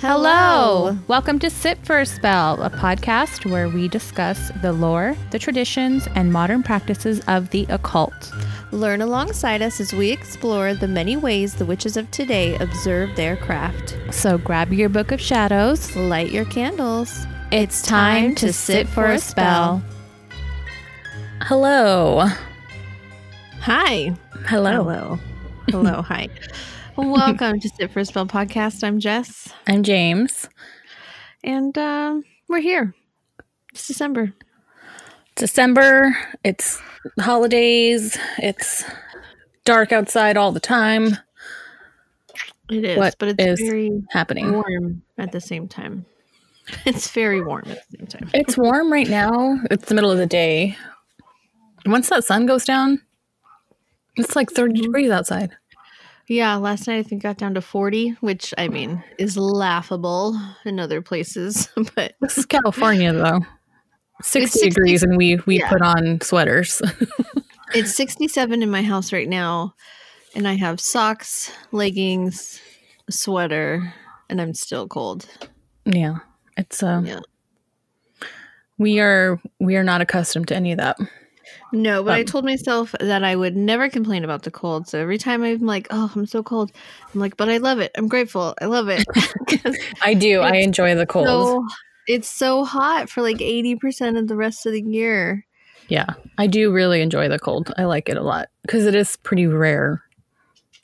Hello! Welcome to Sit for a Spell, a podcast where we discuss the lore, the traditions, and modern practices of the occult. Learn alongside us as we explore the many ways the witches of today observe their craft. So grab your book of shadows. Light your candles. It's time to sit for a spell. Hello. Hi. Hello. Hello. Hello. Hi. Welcome to Sit for a Spell podcast. I'm Jess, I'm James. and um, we're here. It's December. December, it's holidays, it's dark outside all the time It is, What but it's is very happening. warm at the same time. It's very warm at the same time. It's warm right now. It's the middle of the day. Once that sun goes down, it's like 30 degrees outside. Yeah, last night I think got down to 40, which I mean is laughable in other places, but This is California though. 60, 60 degrees and we we yeah. put on sweaters. it's 67 in my house right now, and I have socks, leggings, a sweater, and I'm still cold. yeah. It's uh Yeah. we are we are not accustomed to any of that. No, but I Um, told myself that I would never complain about the cold. So every time I'm like, oh, I'm so cold, I'm like, but I love it. I'm grateful. I love it. I do. I enjoy the cold. so, it's so hot for like 80% of the rest of the year. yeah. I do really enjoy the cold. I like it a lot cuz it is pretty rare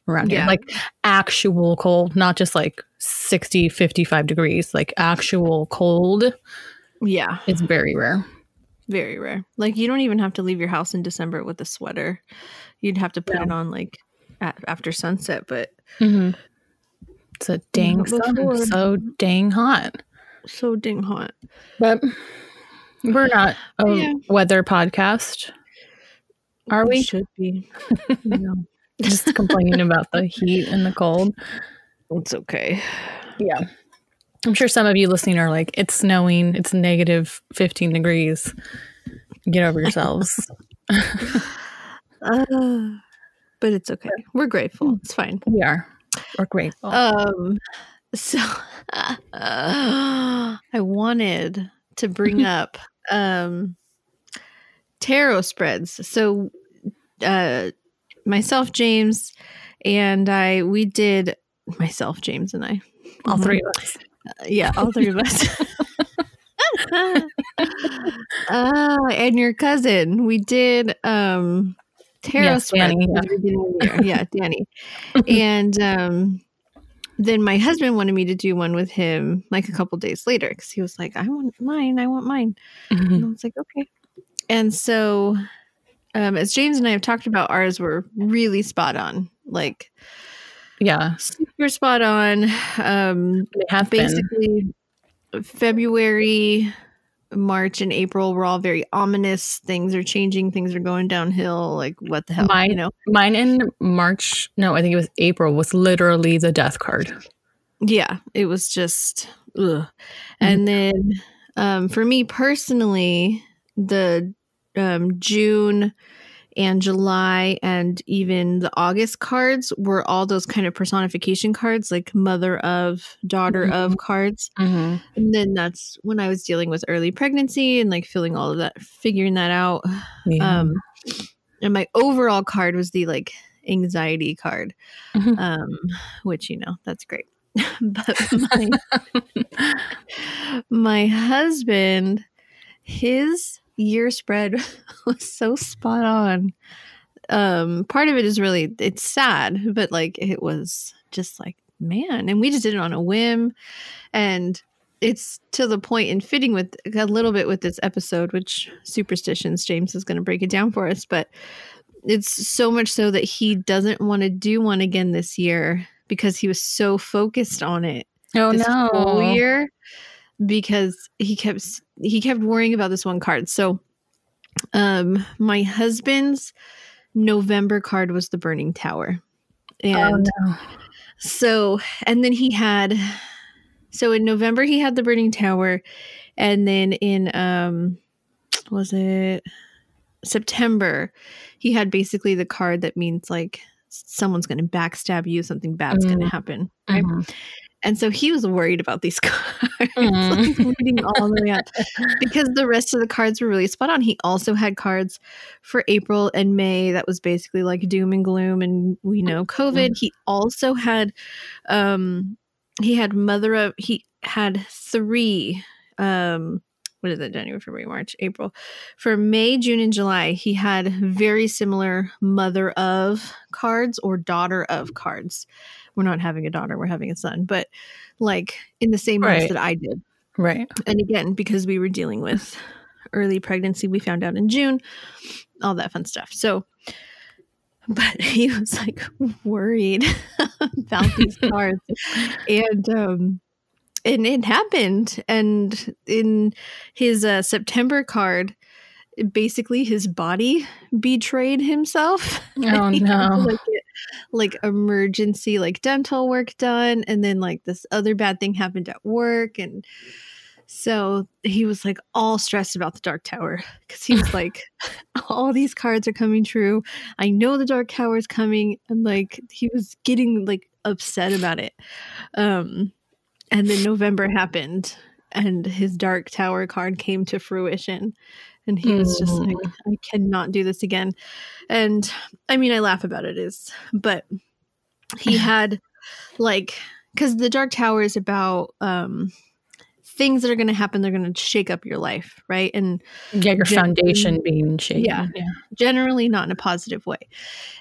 around here. Like actual cold, not just like 60, 55 degrees. Like actual cold Yeah. It's very rare. Very rare. Like you don't even have to leave your house in December with a sweater. You'd have to put No. it on like at, after sunset, but Mm-hmm. It's a dang sun. So dang hot. so dang hot. But we're not a Yeah. weather podcast. Are we? should be. Just complaining about the heat and the cold. it's okay. Yeah. I'm sure some of you listening are like, it's snowing, it's negative 15 degrees. Get over yourselves. Uh, but it's okay. We're grateful. It's fine. we are. We're grateful. Um so I wanted to bring up um tarot spreads. So uh myself James and I we did myself James and I All three of us. Uh, yeah, all three of us. uh, and your cousin, we did um tarot Yes, Danny, at the beginning of the year. Yeah, Danny. and um then my husband wanted me to do one with him like a couple days later because he was like, I want mine, I want mine. And I was like, okay. And so, um, as James and I have talked about, ours were really spot on, like yeah. super spot on. Um, have been. basically, February, March, and April were all very ominous. Things are changing. Things are going downhill. Like what the hell, Mine- you know? Mine in March, no, I think it was April, was literally the death card. Yeah, it was just, ugh. and then um, for me personally, the um, June and July and even the August cards were all those kind of personification cards, like mother of, daughter of cards. Mm-hmm. And then that's when I was dealing with early pregnancy and like feeling all of that, figuring that out. Yeah. Um, and my overall card was the like anxiety card, Mhm. um, which you know that's great. but my, my husband, his year spread was so spot on. Um, part of it is really it's sad, but like it was just like man, and we just did it on a whim, and it's to the point in fitting with a little bit with this episode, which superstitions James is going to break it down for us, but it's so much so that he doesn't want to do one again this year because he was so focused on it oh, no. whole year because he kept he kept worrying about this one card. So um my husband's November card was the burning tower. And oh, no. so and then he had so in November he had the burning tower and then in um was it September he had basically the card that means like someone's going to backstab you something bad's going to Mm. happen right Mhm. And so he was worried about these cards, Mm. like, leading all the way up because the rest of the cards were really spot on. He also had cards for April and May that was basically like doom and gloom, and we know COVID. He also had, um, he had mother of he had three, um, what is it? January, February, March, April. For May, June, and July, he had very similar mother of cards or daughter of cards. We're not having a daughter, we're having a son, but like in the same Right. that I did. Right. And again, because we were dealing with early pregnancy, we found out in June, all that fun stuff. So, but he was like worried about these cards. And, um, and it happened. And in his uh, September card, basically his body betrayed himself. Oh no. like, like emergency like dental work done and then like this other bad thing happened at work and so he was like all stressed about the dark tower because he was like all these cards are coming true i know the dark tower is coming and like he was getting like upset about it um and then november happened and his dark tower card came to fruition and he was just like i cannot do this again and i mean i laugh about it is but he had like because the dark tower is about um things that are going to happen they're going to shake up your life right and Yeah, your foundation being shaken. Yeah. yeah. generally not in a positive way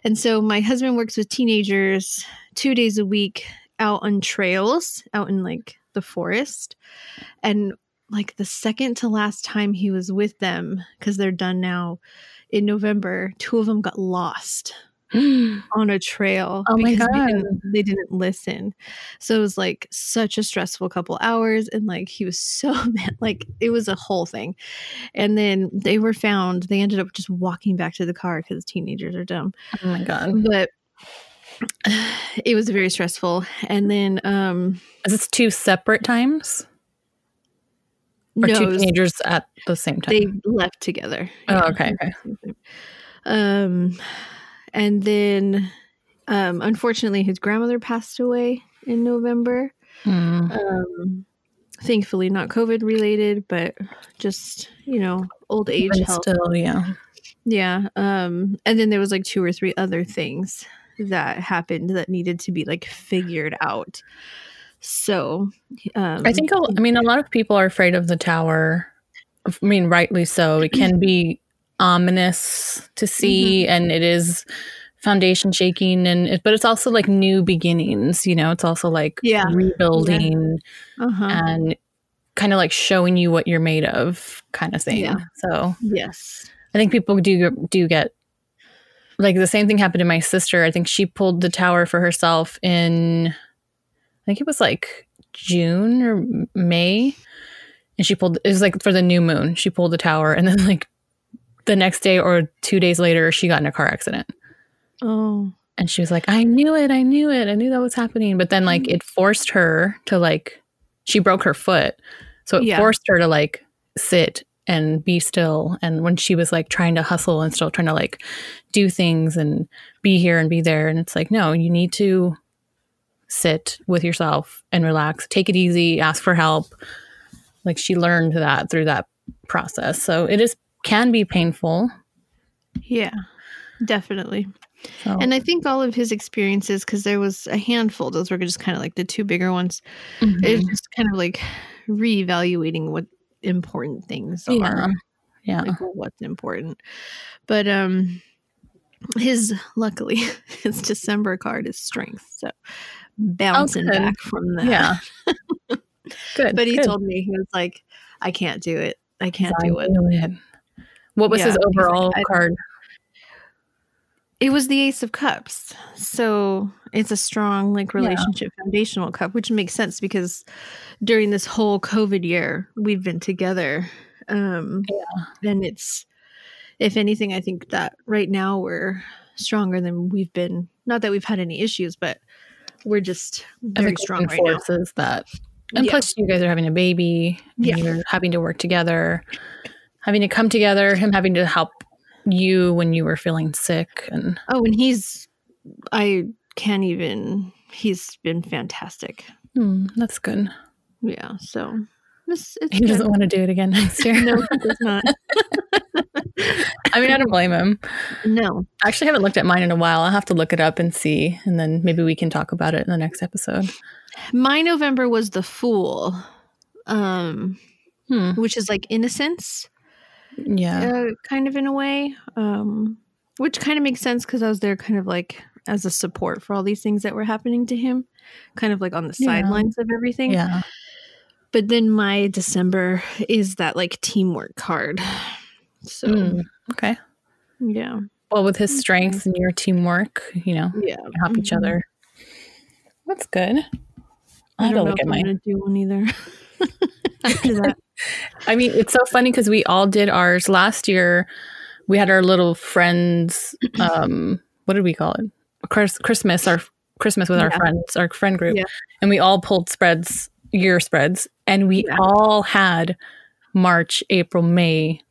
and so my husband works with teenagers two days a week out on trails out in like the forest and like the second to last time he was with them because they're done now in november two of them got lost on a trail Oh my because God. They, didn't, they didn't listen. So it was like such a stressful couple hours and like he was so mad like it was a whole thing. And then they were found they ended up just walking back to the car cuz teenagers are dumb. oh my god. But it was very stressful and then um Is this two separate times? Or two teenagers at the same time? they left together. Oh, okay, okay. Um, and then, um, unfortunately, his grandmother passed away in November. Mm. Um, thankfully, not COVID related, but just you know, old age health. still, yeah. Yeah. Um, and then there was like two or three other things that happened that needed to be like figured out. So, um, I think, I mean, a lot of people are afraid of the tower. I mean, rightly so. It can be ominous to see, and it is foundation shaking, and it, but it's also like new beginnings. You know, it's also like Yeah. rebuilding uh-huh. and kind of like showing you what you're made of, kind of thing. Yeah. So yes. I think people do do get like the same thing happened to my sister. I think she pulled the tower for herself in think it was like June or May. And she pulled it was like for the new moon. She pulled the tower and then like the next day or 2 days later she got in a car accident. Oh. And she was like, "I knew it. I knew it. I knew that was happening." But then like it forced her to like she broke her foot. So it Yeah. forced her to like sit and be still and when she was like trying to hustle and still trying to like do things and be here and be there and it's like no you need to sit with yourself and relax take it easy ask for help like she learned that through that process so it is can be painful Yeah. Definitely. so. And I think all of his experiences, because there was a handful, those were just kind of like the two bigger ones. Mhm. It's just kind of like reevaluating what important things yeah are, yeah like what's important. But um, his luckily his December card is strength, so bouncing good. back from that. yeah good But he good. told me he was like, "I can't do it. I can't I do it." it. What was Yeah, his he's like, overall card? It was the Ace of Cups. So it's a strong, like, Yeah. relationship foundational cup, which makes sense because during this whole COVID year, we've been together. Um, yeah. And it's, if anything, I think that right now we're stronger than we've been. Not that we've had any issues, but we're just very strong right now. forces that. And Yeah. plus, you guys are having a baby. and Yeah. You're having to work together, having to come together, him having to help you when you were feeling sick. And Oh, and he's, I can't even, he's been fantastic. Hmm, that's good. Yeah, so it's, it's He good. doesn't want to do it again next year. No, he does not. I mean, I don't blame him. No. I actually haven't looked at mine in a while. I'll have to look it up and see, and then maybe we can talk about it in the next episode. My November was the Fool, um, Hmm. which is like innocence, Yeah. uh, kind of in a way, um, which kind of makes sense because I was there kind of like as a support for all these things that were happening to him, kind of like on the Yeah. sidelines of everything. Yeah. But then my December is that like teamwork card. So Hmm. Okay. yeah, Well, with his strength and your teamwork, you know, yeah. help each Mhm. other. That's good. I I don't know look if at I'm mine. gonna do one either. After that, I mean, it's so funny because we all did ours last year. We had our little friends. Um, what did we call it? Christmas. Our Christmas with our friends, our friend group, Yeah. and we all pulled spreads, year spreads, and we Yeah. all had March, April, May,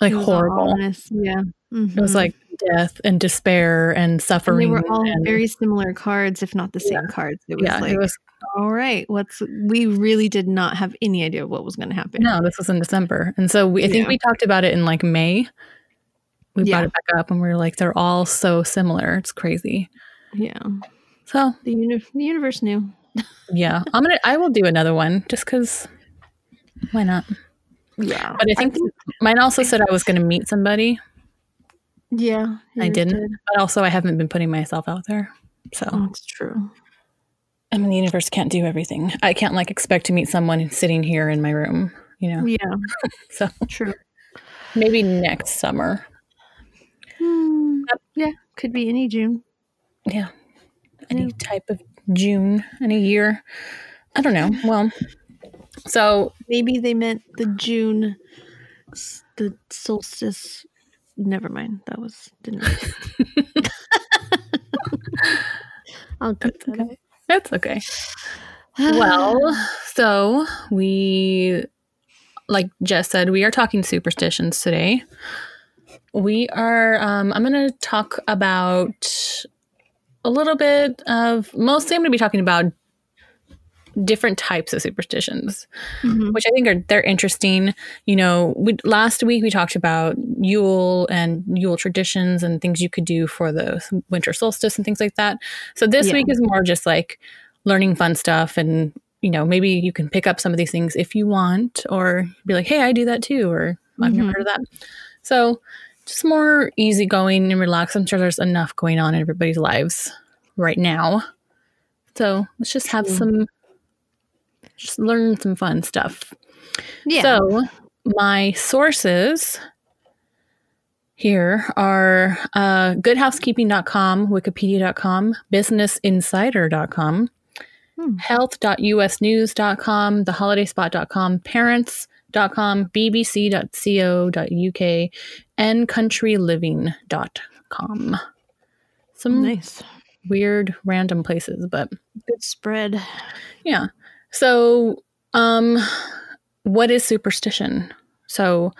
like horrible. Yeah, It was Mhm. like death and despair and And suffering. they were all and- very similar cards, if not the same cards. It was yeah, like, it was all right, what's we really did not have any idea what was going to happen. no. This was in December, and so we, I think Yeah. we talked about it in like May. We Yeah. brought it back up, and we were like, they're all so similar. It's crazy. Yeah, So the, uni- the universe knew. yeah, I'm gonna. I will do another one just because. Why not? Yeah, But I think mine also said I was going to meet somebody. yeah, I didn't, did. but also I haven't been putting myself out there. So Oh, it's true. I mean, the universe can't do everything. I can't like expect to meet someone sitting here in my room. You know, Yeah, so true. maybe next summer. Hmm, yeah, could be any June. Yeah, any Yeah. type of June, any year. I don't know. Well, so Maybe they meant the June, the solstice. Never mind. That was didn't. I'll cut That's that okay. that's okay. Well, so we, like Jess said, we are talking superstitions today. We are, um, I'm going to talk about a little bit of, mostly I'm going to be talking about different types of superstitions, Mhm. which I think are, they're interesting. You know, we, last week we talked about Yule and Yule traditions and things you could do for the winter solstice and things like that. So this Yeah. week is more just like learning fun stuff and you know maybe you can pick up some of these things if you want or be like hey i do that too or i've never Mhm. heard of that so just more easygoing and relaxed i'm sure there's enough going on in everybody's lives right now so let's just have True. some just learn some fun stuff Yeah. so my sources here are uh, goodhousekeeping.com, wikipedia.com, businessinsider.com, Hmm. health.usnews.com, theholidayspot.com, parents.com, bbc.co.uk, and countryliving.com. Some nice. weird random places, but Good spread. yeah. So, um, what is superstition? So,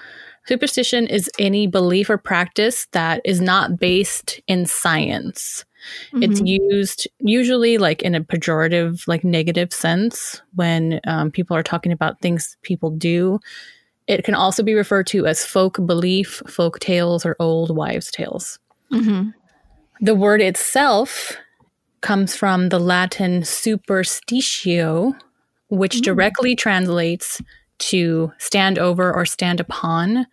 superstition is any belief or practice that is not based in science. It's Mhm. used usually like in a pejorative, like negative sense when um, people are talking about things people do. It can also be referred to as folk belief, folk tales, or old wives' tales. Mhm. The word itself comes from the Latin superstitio, which Mm. directly translates to stand over or stand upon.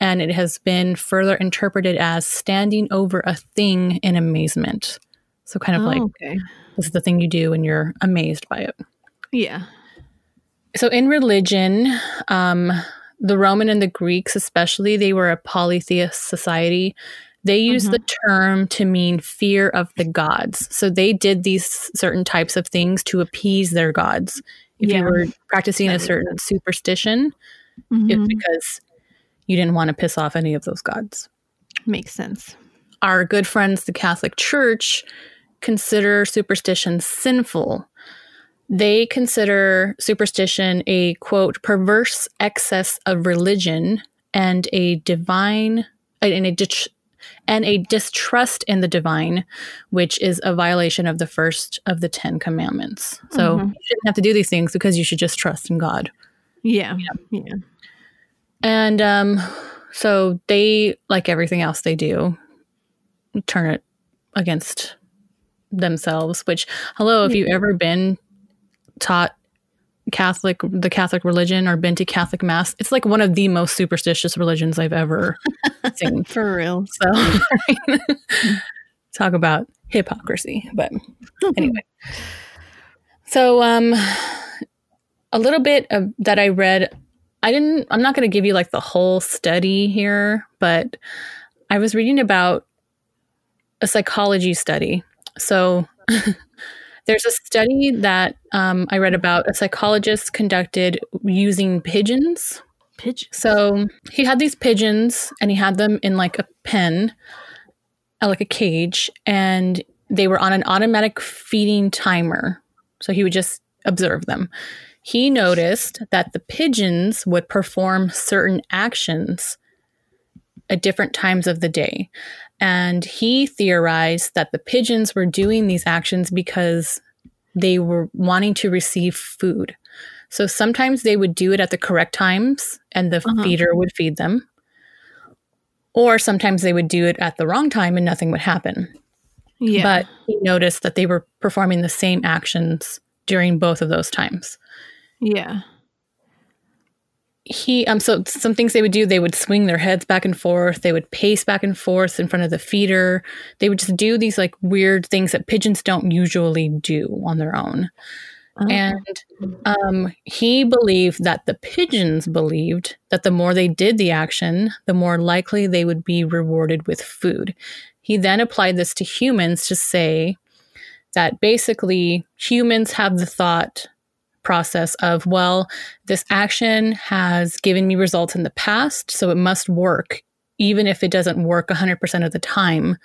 And it has been further interpreted as standing over a thing in amazement. So, kind of like, Oh, okay. this is the thing you do when you're amazed by it. Yeah. So, in religion, um, the Roman and the Greeks, especially, they were a polytheist society. They used the term to mean fear of the gods. So, they did these certain types of things to appease their gods. If Yeah. you were practicing a certain superstition, Mhm. it's because you didn't want to piss off any of those gods. Makes sense. Our good friends, the Catholic Church, consider superstition sinful. They consider superstition a quote perverse excess of religion and a divine and a and a distrust in the divine, which is a violation of the first of the Ten Commandments. So Mhm. you shouldn't have to do these things because you should just trust in God. Yeah. Yeah. And um, so they, like everything else they do, turn it against themselves. Which, hello, if you've ever been taught Catholic, the Catholic religion, or been to Catholic mass, it's like one of the most superstitious religions I've ever seen. For real. So, talk about hypocrisy. But anyway, so um, a little bit of that I read. I didn't. I'm not going to give you like the whole study here, but I was reading about a psychology study. So. There's a study that um, I read about a psychologist conducted using pigeons Pitch. so he had these pigeons and he had them in like a pen, uh, like a cage, and they were on an automatic feeding timer. So he would just observe them. He noticed that the pigeons would perform certain actions at different times of the day. And he theorized that the pigeons were doing these actions because they were wanting to receive food. So sometimes they would do it at the correct times and the Uh-huh. feeder would feed them. Or sometimes they would do it at the wrong time and nothing would happen. Yeah. But he noticed that they were performing the same actions during both of those times. yeah. He um so some things they would do, they would swing their heads back and forth, they would pace back and forth in front of the feeder. They would just do these like weird things that pigeons don't usually do on their own. Uh, And um, he believed that the pigeons believed that the more they did the action, the more likely they would be rewarded with food. He then applied this to humans to say that basically humans have the thought process of, well, this action has given me results in the past, so it must work, even if it doesn't work 100% of the time.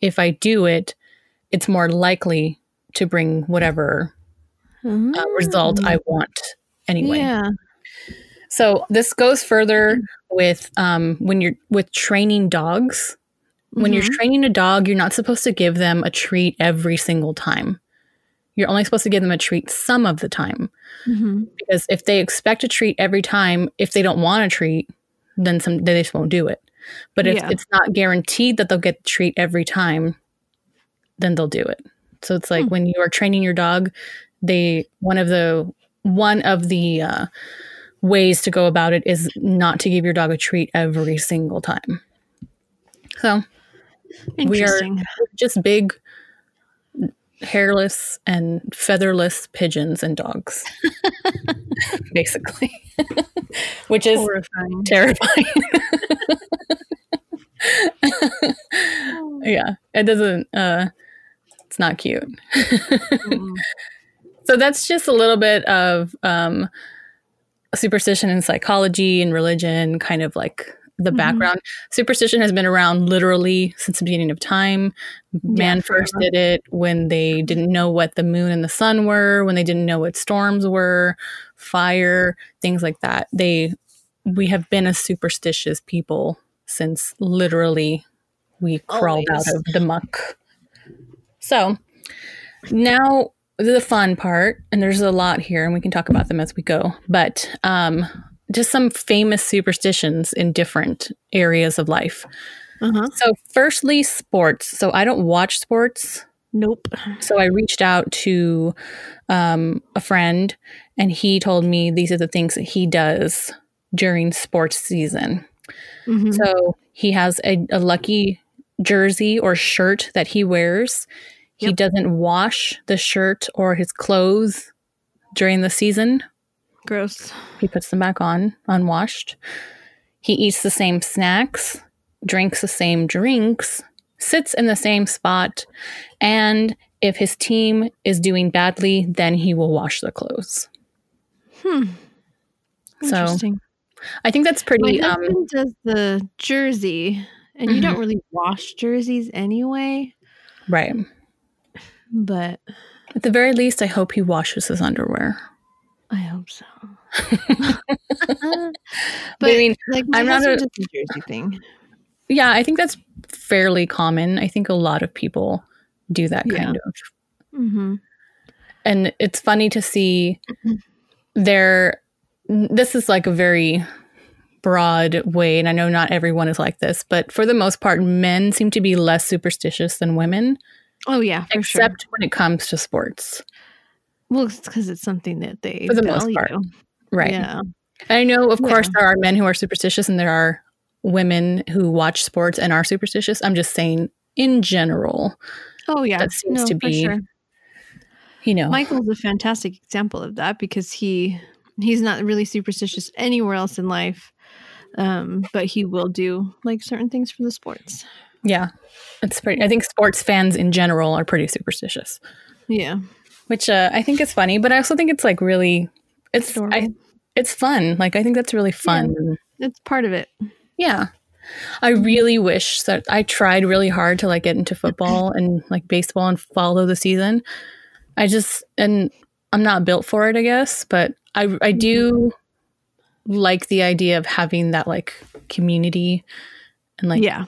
If I do it, it's more likely to bring whatever uh, result I want anyway. Yeah. So this goes further with um, when you're with training dogs. When you're Mhm. training a dog, you're not supposed to give them a treat every single time. You're only supposed to give them a treat some of the time Mhm. because if they expect a treat every time, if they don't want a treat, then some they just won't do it. But if Yeah. it's not guaranteed that they'll get the treat every time, then they'll do it. So it's like Hmm. when you are training your dog, they one of the one of the uh, ways to go about it is not to give your dog a treat every single time. So we are just big hairless and featherless pigeons and dogs basically which is Horrifying. terrifying yeah it doesn't uh it's not cute Mm. so that's just a little bit of um superstition and psychology and religion kind of like the Mhm. background. Superstition has been around literally since the beginning of time. Man first did it when they didn't know what the moon and the sun were when they didn't know what storms were fire things like that. They we have been a superstitious people since literally we crawled Always. out of the muck. So now the fun part and there's a lot here and we can talk about them as we go but um just some famous superstitions in different areas of life Uh-huh. so firstly sports so i don't watch sports Nope. so I reached out to um, a friend, and he told me these are the things that he does during sports season. Mhm. So he has a, a lucky jersey or shirt that he wears. He Yep. doesn't wash the shirt or his clothes during the season. Gross. He puts them back on unwashed. He eats the same snacks, drinks the same drinks, sits in the same spot, and if his team is doing badly, then he will wash the clothes. Hmm. So, Interesting. I think that's My pretty um husband does the jersey, and you Mhm. don't really wash jerseys anyway. right. But At the very least, I hope he washes his underwear. I hope so. But I mean, like, I'm not a- the jersey thing. Yeah, I think that's fairly common. I think a lot of people do that kind Yeah. of. Mm-hmm. And it's funny to see there this is like a very broad way and I know not everyone is like this, but for the most part men seem to be less superstitious than women Oh yeah, for sure. except when it comes to sports. Well, it's because it's something that they For the most part. Right. Yeah. I know, of course, Yeah. there are men who are superstitious and there are women who watch sports and are superstitious. I'm just saying, in general, Oh yeah. That seems no, to be- sure. you know, Michael's a fantastic example of that because he he's not really superstitious anywhere else in life. Um, but he will do like certain things for the sports. yeah, it's pretty. I think sports fans in general are pretty superstitious, Yeah. Which uh, I think is funny, but I also think it's like really, it's I, it's fun. Like I think that's really fun. It's part of it. Yeah. I really wish that I tried really hard to like get into football and like baseball and follow the season. I just and I'm not built for it, I guess, but I I do like the idea of having that like community and like yeah.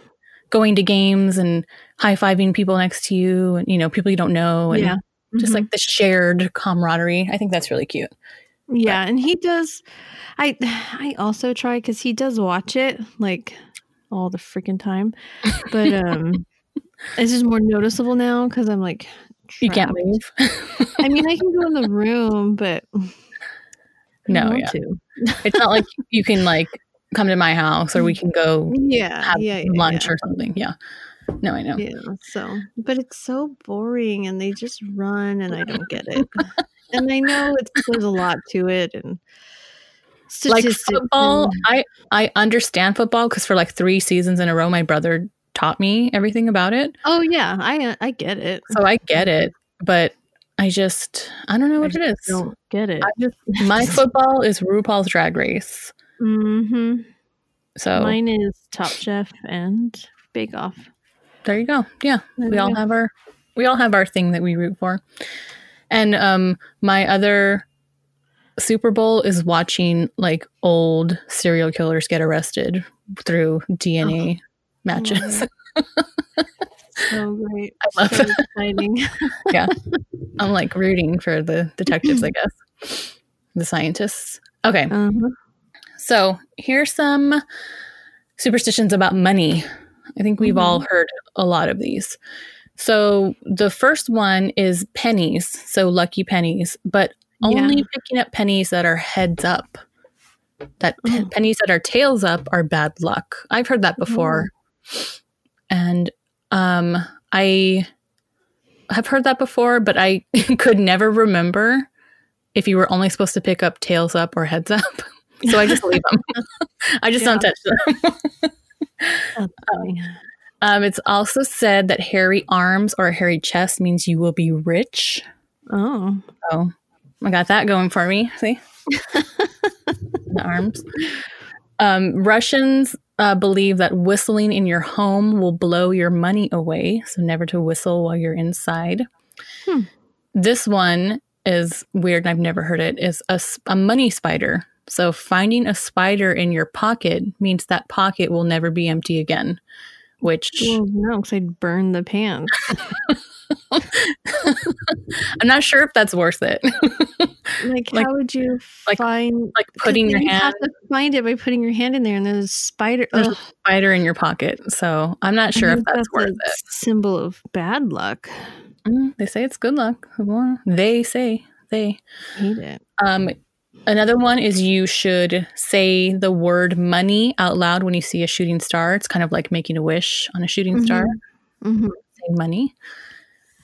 going to games and high-fiving people next to you and you know, people you don't know and Yeah. Just Mhm. like the shared camaraderie. I think that's really cute. Yeah, and he does. I I also try because he does watch it like all the freaking time, but um, it's just more noticeable now because I'm like, You can't trapped. leave. I mean, I can go in the room, but No, yeah. it's not like you can like come to my house or we can go Yeah, have yeah, lunch yeah. or something. Yeah. No, I know. Yeah, so but it's so boring, and they just run, and I don't get it. and I know it's there's a lot to it, and Like football, I I understand football because for like three seasons in a row, my brother taught me everything about it, oh yeah, I I get it. so I get it. But I just I don't know what it is. I don't get it. I just my football is RuPaul's Drag Race. Mm-hmm. So Mine is Top Chef and Bake Off. There you go. Yeah, There we all go. have our we all have our thing that we root for. And um my other Super Bowl is watching like old serial killers get arrested through DNA matches. So great. I love so it. exciting. I'm like rooting for the detectives, I guess. The scientists. Okay. uh-huh. So here's some superstitions about money. I think we've all heard a lot of these. So the first one is pennies. So lucky pennies, but only Yeah. picking up pennies that are heads up. That pe- Oh. pennies that are tails up are bad luck. I've heard that before. And um I have heard that before, but I could never remember if you were only supposed to pick up tails up or heads up. So I just leave them. I just don't touch them. Um, it's also said that hairy arms or a hairy chest means you will be rich. Oh. So I got that going for me. See? the arms. Um, Russians uh, believe that whistling in your home will blow your money away. So never to whistle while you're inside. Hmm. This one is weird and I've never heard it. Is a money spider. So finding a spider in your pocket means that pocket will never be empty again. Which Well, no, because I'd burn the pants. I'm not sure if that's worth it. Like, Like- how would you like find like putting your then you hand have to find it by putting your hand in there, and there's a spider. There's a spider in your pocket. So I'm not sure if think that's worth a it. Symbol of bad luck. Mm, they say it's good luck. They say they. hate it. Um, another one is you should say the word money out loud when you see a shooting star. It's kind of like making a wish on a shooting star. hmm Say money.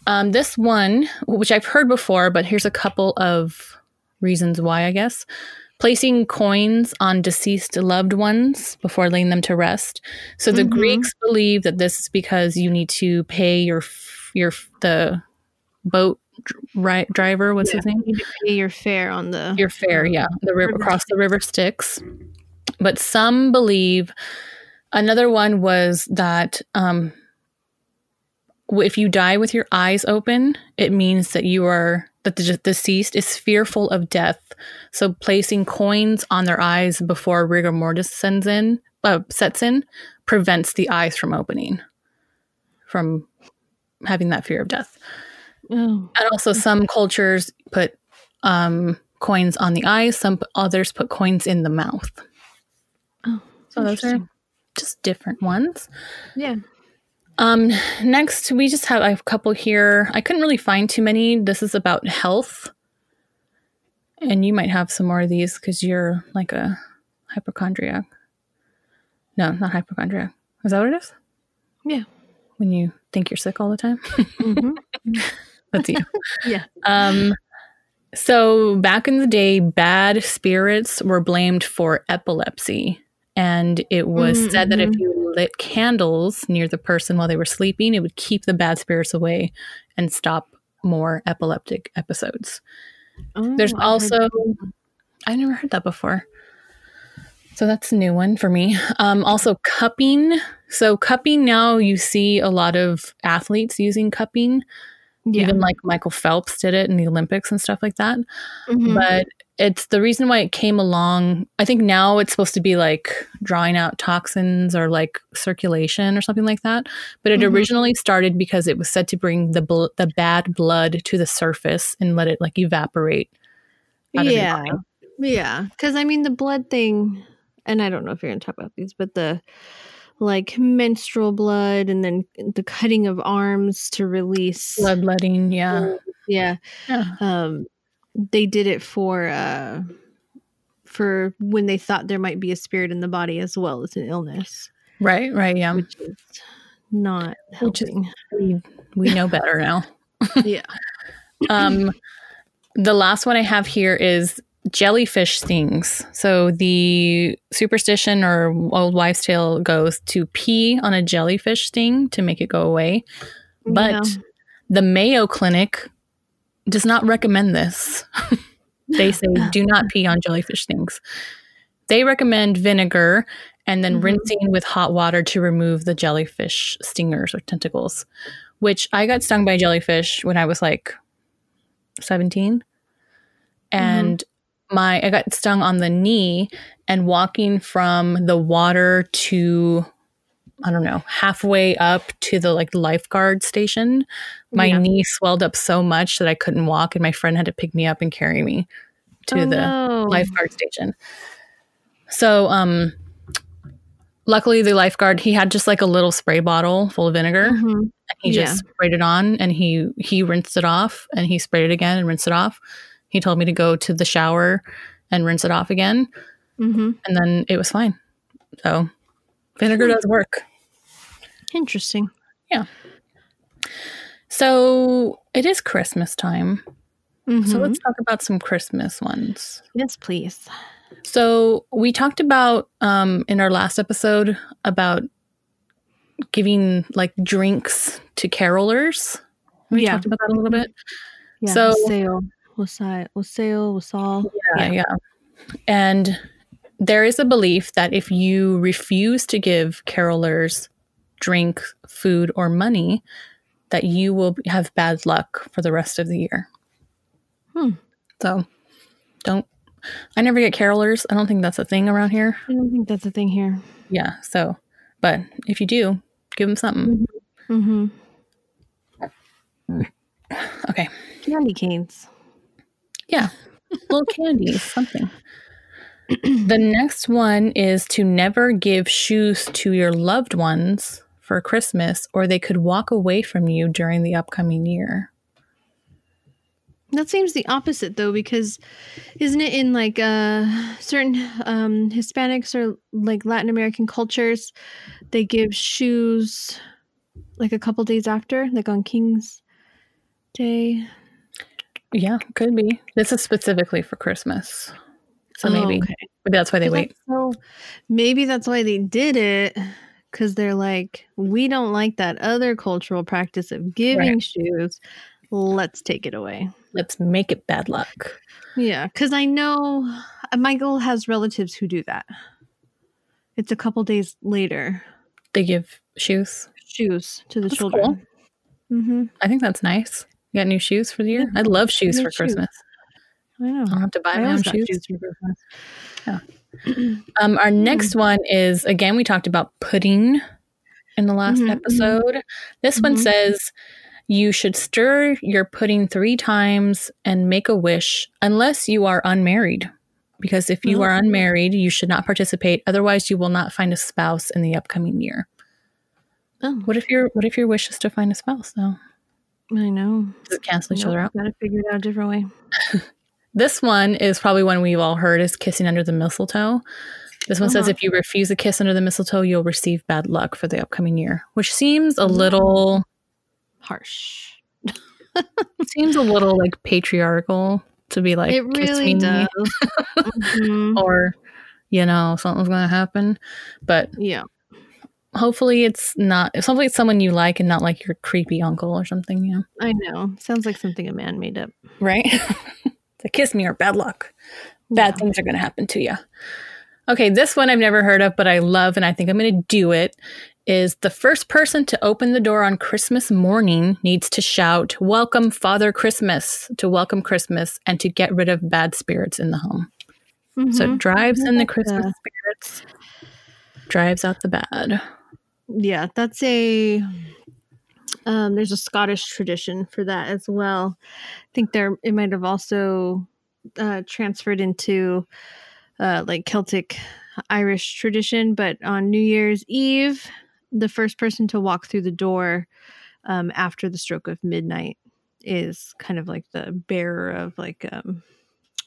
Um, this one, which I've heard before, but here's a couple of reasons why, I guess. Placing coins on deceased loved ones before laying them to rest. So the Mhm. Greeks believe that this is because you need to pay your your the boat dr- ri- driver. What's his name? You pay your fare on the. Your fare, yeah, the river River across the river Styx. But some believe another one was that um, if you die with your eyes open, it means that you are that the deceased is fearful of death. So placing coins on their eyes before rigor mortis sends in uh, sets in prevents the eyes from opening, from having that fear of death. Oh. And also, some cultures put um, coins on the eyes. Some others put coins in the mouth. Oh, So those are just different ones. Yeah. Um, next, we just have a couple here. I couldn't really find too many. This is about health. And you might have some more of these because you're like a hypochondriac. No, not hypochondriac. Is that what it is? Yeah. When you think you're sick all the time? hmm That's you. Yeah. Um, so back in the day, bad spirits were blamed for epilepsy. And it was Mm, said that if mhm. you lit candles near the person while they were sleeping, it would keep the bad spirits away and stop more epileptic episodes. There's Oh, I've also, that. I never heard that before. So that's a new one for me. Um, also, cupping. So, cupping now you see a lot of athletes using cupping. Yeah. Even like Michael Phelps did it in the Olympics and stuff like that. Mhm. But it's the reason why it came along. I think now it's supposed to be like drawing out toxins or like circulation or something like that. But it Mhm. originally started because it was said to bring the bl- the bad blood to the surface and let it like evaporate. out yeah. Yeah. Because I mean, the blood thing, and I don't know if you're going to talk about these, but the like menstrual blood and then the cutting of arms to release. Bloodletting, yeah. Yeah. Yeah. Um, they did it for, uh, for when they thought there might be a spirit in the body as well as an illness, Right, right, yeah. which is not Which is- helping. We, we know better now. yeah. Um, the last one I have here is jellyfish stings. So the superstition or old wives' tale goes to pee on a jellyfish sting to make it go away. But Yeah. the Mayo Clinic does not recommend this. they say do not pee on jellyfish stings. They recommend vinegar and then Mhm. rinsing with hot water to remove the jellyfish stingers or tentacles. Which I got stung by jellyfish when I was like 17 and my I got stung on the knee and walking from the water to I don't know, halfway up to the like lifeguard station, my Yeah. knee swelled up so much that I couldn't walk and my friend had to pick me up and carry me to Oh, the no. lifeguard station. So um luckily the lifeguard he had just like a little spray bottle full of vinegar Mhm. and he Yeah. just sprayed it on and he he rinsed it off and he sprayed it again and rinsed it off he told me to go to the shower and rinse it off again Mhm. and then it was fine so vinegar does work Interesting. Yeah. So it is christmas time so Mhm. let's talk about some christmas ones yes, please. so we talked about um in our last episode about giving like drinks to carolers we Yeah. talked about that a little bit Yeah. So- wassail, wassail, wassail, wassail. Yeah, yeah. And there is a belief that if you refuse to give carolers drink, food, or money, that you will have bad luck for the rest of the year. Hmm. So don't. I never get carolers. I don't think that's a thing around here. I don't think that's a thing here. Yeah. So, but if you do, give them something. Mm-hmm. Okay. Candy canes. Yeah. Little candies, something. the next one is to never give shoes to your loved ones for Christmas, or they could walk away from you during the upcoming year. That seems the opposite though, because isn't it in like uh certain um Hispanics or like Latin American cultures, they give shoes like a couple days after, like on King's Day. Yeah, could be. This is specifically for Christmas. So Oh, maybe, okay. maybe that's why they wait. So maybe that's why they did it because they're like, we don't like that other cultural practice of giving shoes. Let's take it away. Let's make it bad luck. Yeah, because I know uh, Michael has relatives who do that. It's a couple days later. They give shoes. Shoes to the That's children. Mm-hmm. I think that's nice. You got new shoes for the year? Yeah, I love shoes for shoes. Christmas. I know. I don't have to buy I my own shoes. shoes for Christmas. Um, our next one is again, we talked about pudding in the last Mhm, mhm. episode. This one Mhm. says you should stir your pudding three times and make a wish unless you are unmarried. Because if you Oh. are unmarried, you should not participate. Otherwise, you will not find a spouse in the upcoming year. Oh, What if your What if your wish is to find a spouse? Though I know. it cancel each other out? Gotta figure it out a different way. This one is probably one we've all heard is kissing under the mistletoe. This one says Uh-huh. if you refuse a kiss under the mistletoe, you'll receive bad luck for the upcoming year, which seems a little Harsh. seems a little like patriarchal to be like it really me does. Mhm. or you know something's gonna happen. But Yeah. Hopefully it's not. Hopefully it's someone you like and not like your creepy uncle or something. Yeah, I know. Sounds like something a man made up. right. to kiss me or bad luck. Bad Yeah. things are gonna happen to you. Okay, this one I've never heard of, but I love and I think I'm going to do it. Is the first person to open the door on Christmas morning needs to shout, Welcome, Father Christmas, to welcome Christmas and to get rid of bad spirits in the home. So it Mhm. drives in the Christmas spirits, drives out the bad. Yeah, that's a. Um, there's a Scottish tradition for that as well. I think there it might have also uh, transferred into uh, like Celtic Irish tradition, but on New Year's Eve, the first person to walk through the door um, after the stroke of midnight is kind of like the bearer of like um,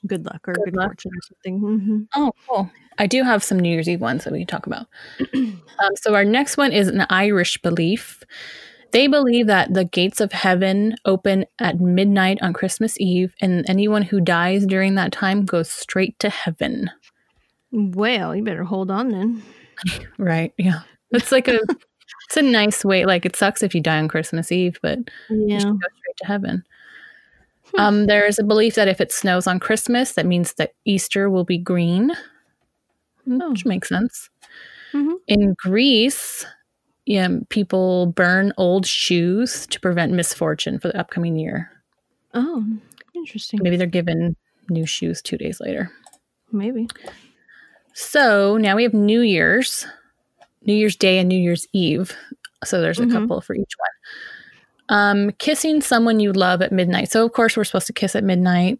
good luck or Good good, luck. fortune or something. hmm Oh, cool. I do have some New Year's Eve ones that we can talk about. um, so, our next one is an Irish belief. They believe that the gates of heaven open at midnight on Christmas Eve, and anyone who dies during that time goes straight to heaven. Well, you better hold on then. Right. Yeah. It's like a. It's a nice way. Like it sucks if you die on Christmas Eve, but you Yeah. should go straight to heaven. Hmm. Um, there is a belief that if it snows on Christmas, that means that Easter will be green, which Oh. makes sense. Mhm. In Greece, yeah, people burn old shoes to prevent misfortune for the upcoming year. Oh, interesting. Maybe they're given new shoes two days later. Maybe. So now we have New Year's, New Year's Day and New Year's Eve. So there's a Mhm. couple for each one. Um, kissing someone you love at midnight. So of course we're supposed to kiss at midnight,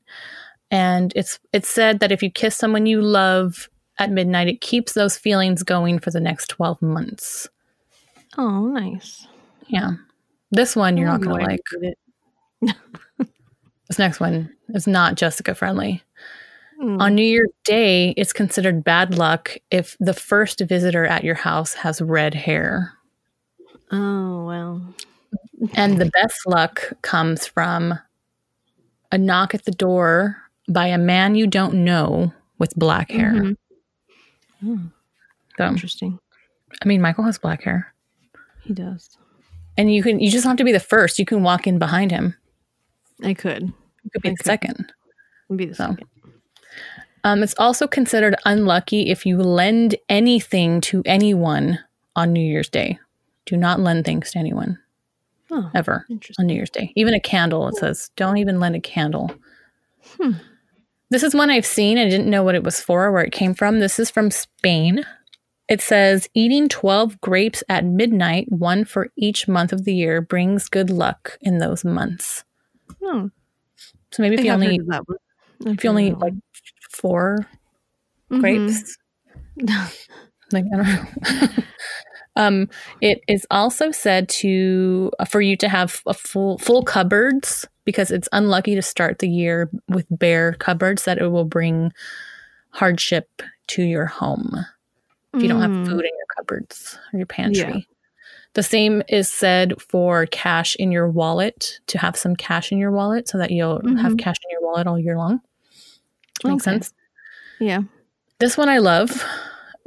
and it's it's said that if you kiss someone you love at midnight, it keeps those feelings going for the next twelve months. Oh, nice. Yeah, this one you're I not gonna like. This next one is not Jessica friendly. Hmm. On New Year's Day, it's considered bad luck if the first visitor at your house has red hair. Oh well. And the best luck comes from a knock at the door by a man you don't know with black hair. Mhm. Oh, So, interesting. I mean, Michael has black hair, He does. and you can you just don't have to be the first. You can walk in behind him. I could. You could be the Okay. second. Be the So. second. Um, it's also considered unlucky if you lend anything to anyone on New Year's Day. Do not lend things to anyone Oh, ever on New Year's Day. Even a candle. It says don't even lend a candle. Hmm. This is one I've seen. I didn't know what it was for, or where it came from. This is from Spain. It says eating 12 grapes at midnight, one for each month of the year, brings good luck in those months. Oh, So maybe if I you only heard of that one. I've if you only that like four one. Mhm. grapes, like I don't know. um, it is also said to uh, for you to have a full full cupboards because it's unlucky to start the year with bare cupboards that it will bring hardship to your home if you don't have food in your cupboards or your pantry. Yeah. The same is said for cash in your wallet to have some cash in your wallet so that you'll have Mhm. cash in your wallet all year long. Makes Okay. sense. Yeah. This one I love.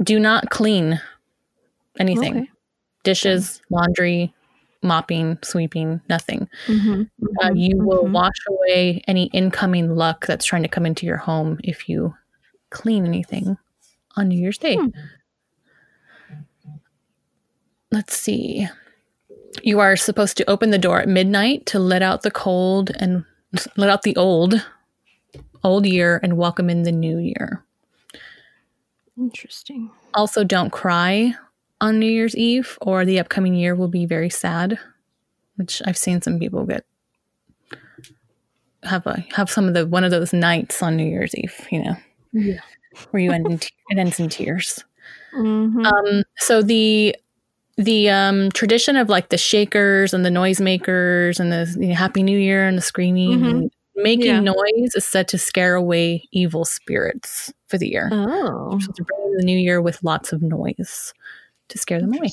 Do not clean anything. Okay. Dishes, laundry, mopping, sweeping, nothing. Mhm. Uh, Mhm. you will Mhm. wash away any incoming luck that's trying to come into your home if you clean anything on New Year's Day. Hmm. Let's see. You are supposed to open the door at midnight to let out the cold and let out the old old year and welcome in the new year. Interesting. Also, don't cry on New Year's Eve, or the upcoming year will be very sad. Which I've seen some people get have a have some of the one of those nights on New Year's Eve, you know, Yeah. where you end in te- it ends in tears. Mhm. Um, so the the um, tradition of like the shakers and the noisemakers and the you know, Happy New Year and the screaming Mhm. and making Yeah. noise is said to scare away evil spirits for the year. oh. So to bring the new year with lots of noise to scare them away.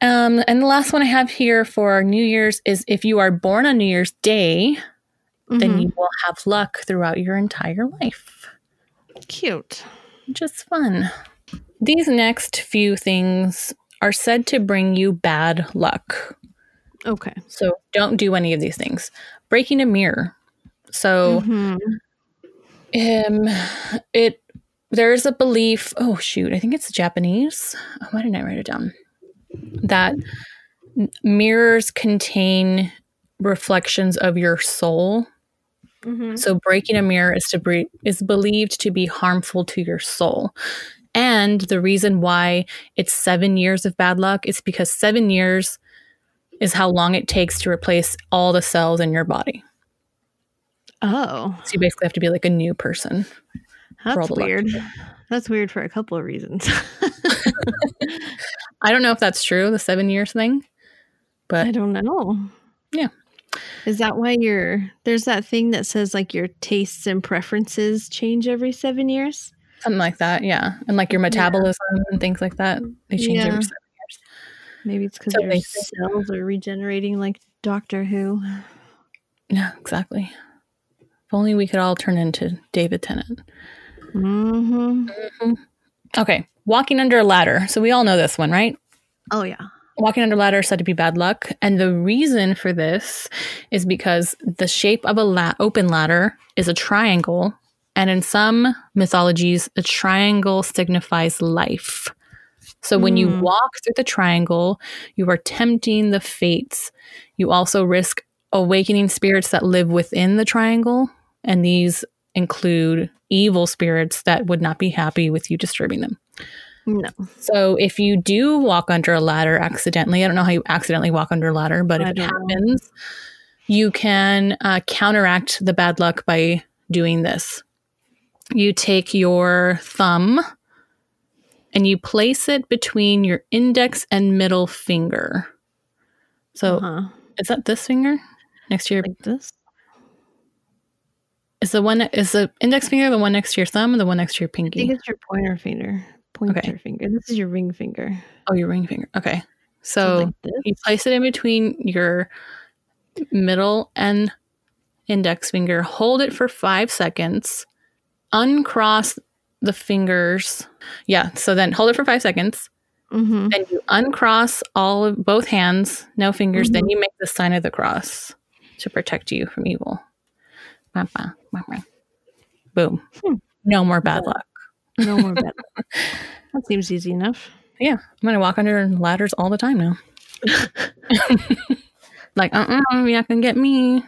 Um, and the last one I have here for New Year's is if you are born on New Year's Day, then Mhm. you will have luck throughout your entire life, cute. Just fun. These next few things are said to bring you bad luck. Okay. So don't do any of these things. Breaking a mirror. So Mhm. um it there's a belief, oh shoot, I think it's Japanese. Oh, why didn't I write it down? That mirrors contain reflections of your soul. Mhm. So breaking a mirror is to bre- is believed to be harmful to your soul. And the reason why it's 7 years of bad luck is because 7 years is how long it takes to replace all the cells in your body. Oh, So you basically have to be like a new person. That's weird. That's weird for a couple of reasons. I don't know if that's true, the 7 years thing. But I don't know. Yeah. Is that why your there's that thing that says like your tastes and preferences change every seven years? something like that, yeah. And like your metabolism and things like that, they change Yeah. every 7 years. Maybe it's because So your cells are regenerating like Doctor Who. Yeah, exactly. If only we could all turn into David Tennant. Mm-hmm. Okay, walking under a ladder. So we all know this one, right? Oh yeah. Walking under a ladder is said to be bad luck, and the reason for this is because the shape of a la- open ladder is a triangle, and in some mythologies, a triangle signifies life. So when you Hmm. walk through the triangle, you are tempting the fates. You also risk awakening spirits that live within the triangle, and these include evil spirits that would not be happy with you disturbing them. No. So if you do walk under a ladder accidentally, I don't know how you accidentally walk under a ladder, but if it don't know. happens, you can uh, counteract the bad luck by doing this. You take your thumb and you place it between your index and middle finger. So uh-huh. is that this finger next to your? like this. Is the one is the index finger the one next to your thumb, or the one next to your pinky? I think it's your pointer finger. Pointer finger. This is your ring finger. Oh, your ring finger. Okay, So like. You place it in between your middle and index finger. Hold it for five seconds. Uncross the fingers. Yeah. So then hold it for five seconds. Mm-hmm. Then you uncross all of both hands, no fingers. Then you make the sign of the cross to protect you from evil. Boom. Hmm. No more bad luck. No more bad. luck. that seems easy enough. Yeah. I'm going to walk under ladders all the time now. like, uh uh you're not going to get me.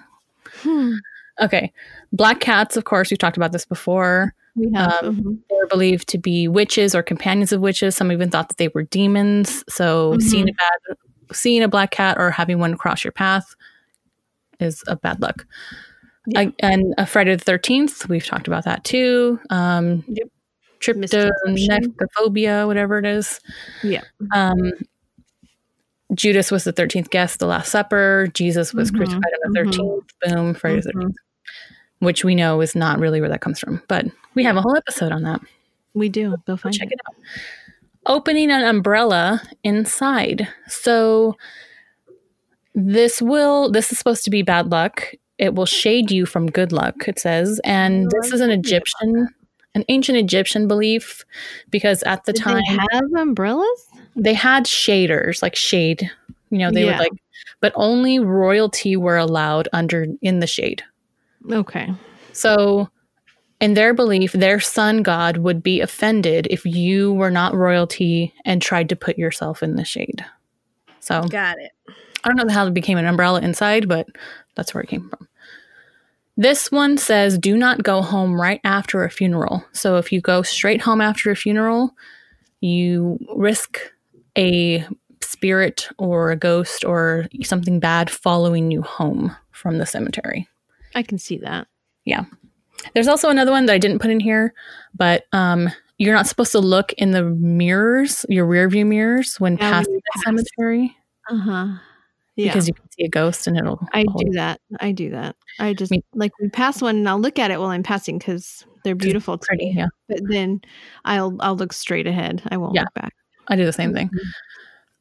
Hmm. Okay. Black cats, of course, we've talked about this before. We have. Um, mhm. They're believed to be witches or companions of witches. Some even thought that they were demons. So Mhm. seeing a bad seeing a black cat or having one cross your path is a bad luck. I, and a Friday the thirteenth, we've talked about that too. Um Yep. Misconception. whatever it is. Yeah. Um Judas was the thirteenth guest, the Last Supper. Jesus was Mhm, crucified on the mhm. 13th Boom, Friday the Mhm. 13th which we know is not really where that comes from. But we have a whole episode on that. We do. Go find Check it. it out. Opening an umbrella inside. So this will this is supposed to be bad luck. It will shade you from good luck, it says. And this is an Egyptian an ancient Egyptian belief because at the Did time they have umbrellas? they had shaders, like shade. You know, they Yeah. would like but only royalty were allowed under in the shade. Okay. So, in their belief, their sun god would be offended if you were not royalty and tried to put yourself in the shade. So, Got it. I don't know how it became an umbrella inside, but that's where it came from. This one says do not go home right after a funeral. So if you go straight home after a funeral, you risk a spirit or a ghost or something bad following you home from the cemetery. I can see that. Yeah. There's also another one that I didn't put in here, but um, you're not supposed to look in the mirrors, your rear view mirrors, when Yeah, passing the pass. cemetery Uh huh. Yeah. because you can see a ghost and it'll. I do that. I do that. I just like we pass one and I'll look at it while I'm passing because they're beautiful to Pretty, me. yeah. But then I'll I'll look straight ahead. I won't Yeah. look back. I do the same thing.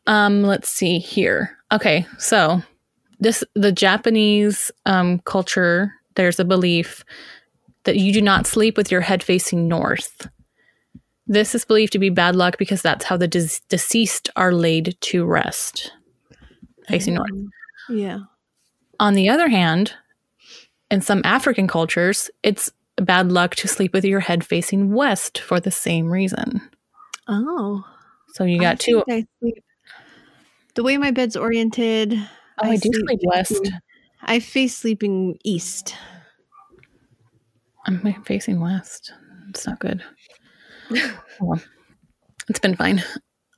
Um, let's see here. Okay, so this the Japanese um, culture. There's a belief that you do not sleep with your head facing north. This is believed to be bad luck because that's how the des- deceased are laid to rest, facing north. Um, Yeah. On the other hand, in some African cultures, it's bad luck to sleep with your head facing west for the same reason. Oh. So you I got two. I sleep. The way my bed's oriented. Oh, I, do sleep west. I face sleeping east. I'm facing west. It's not good. Oh, well. it's been fine.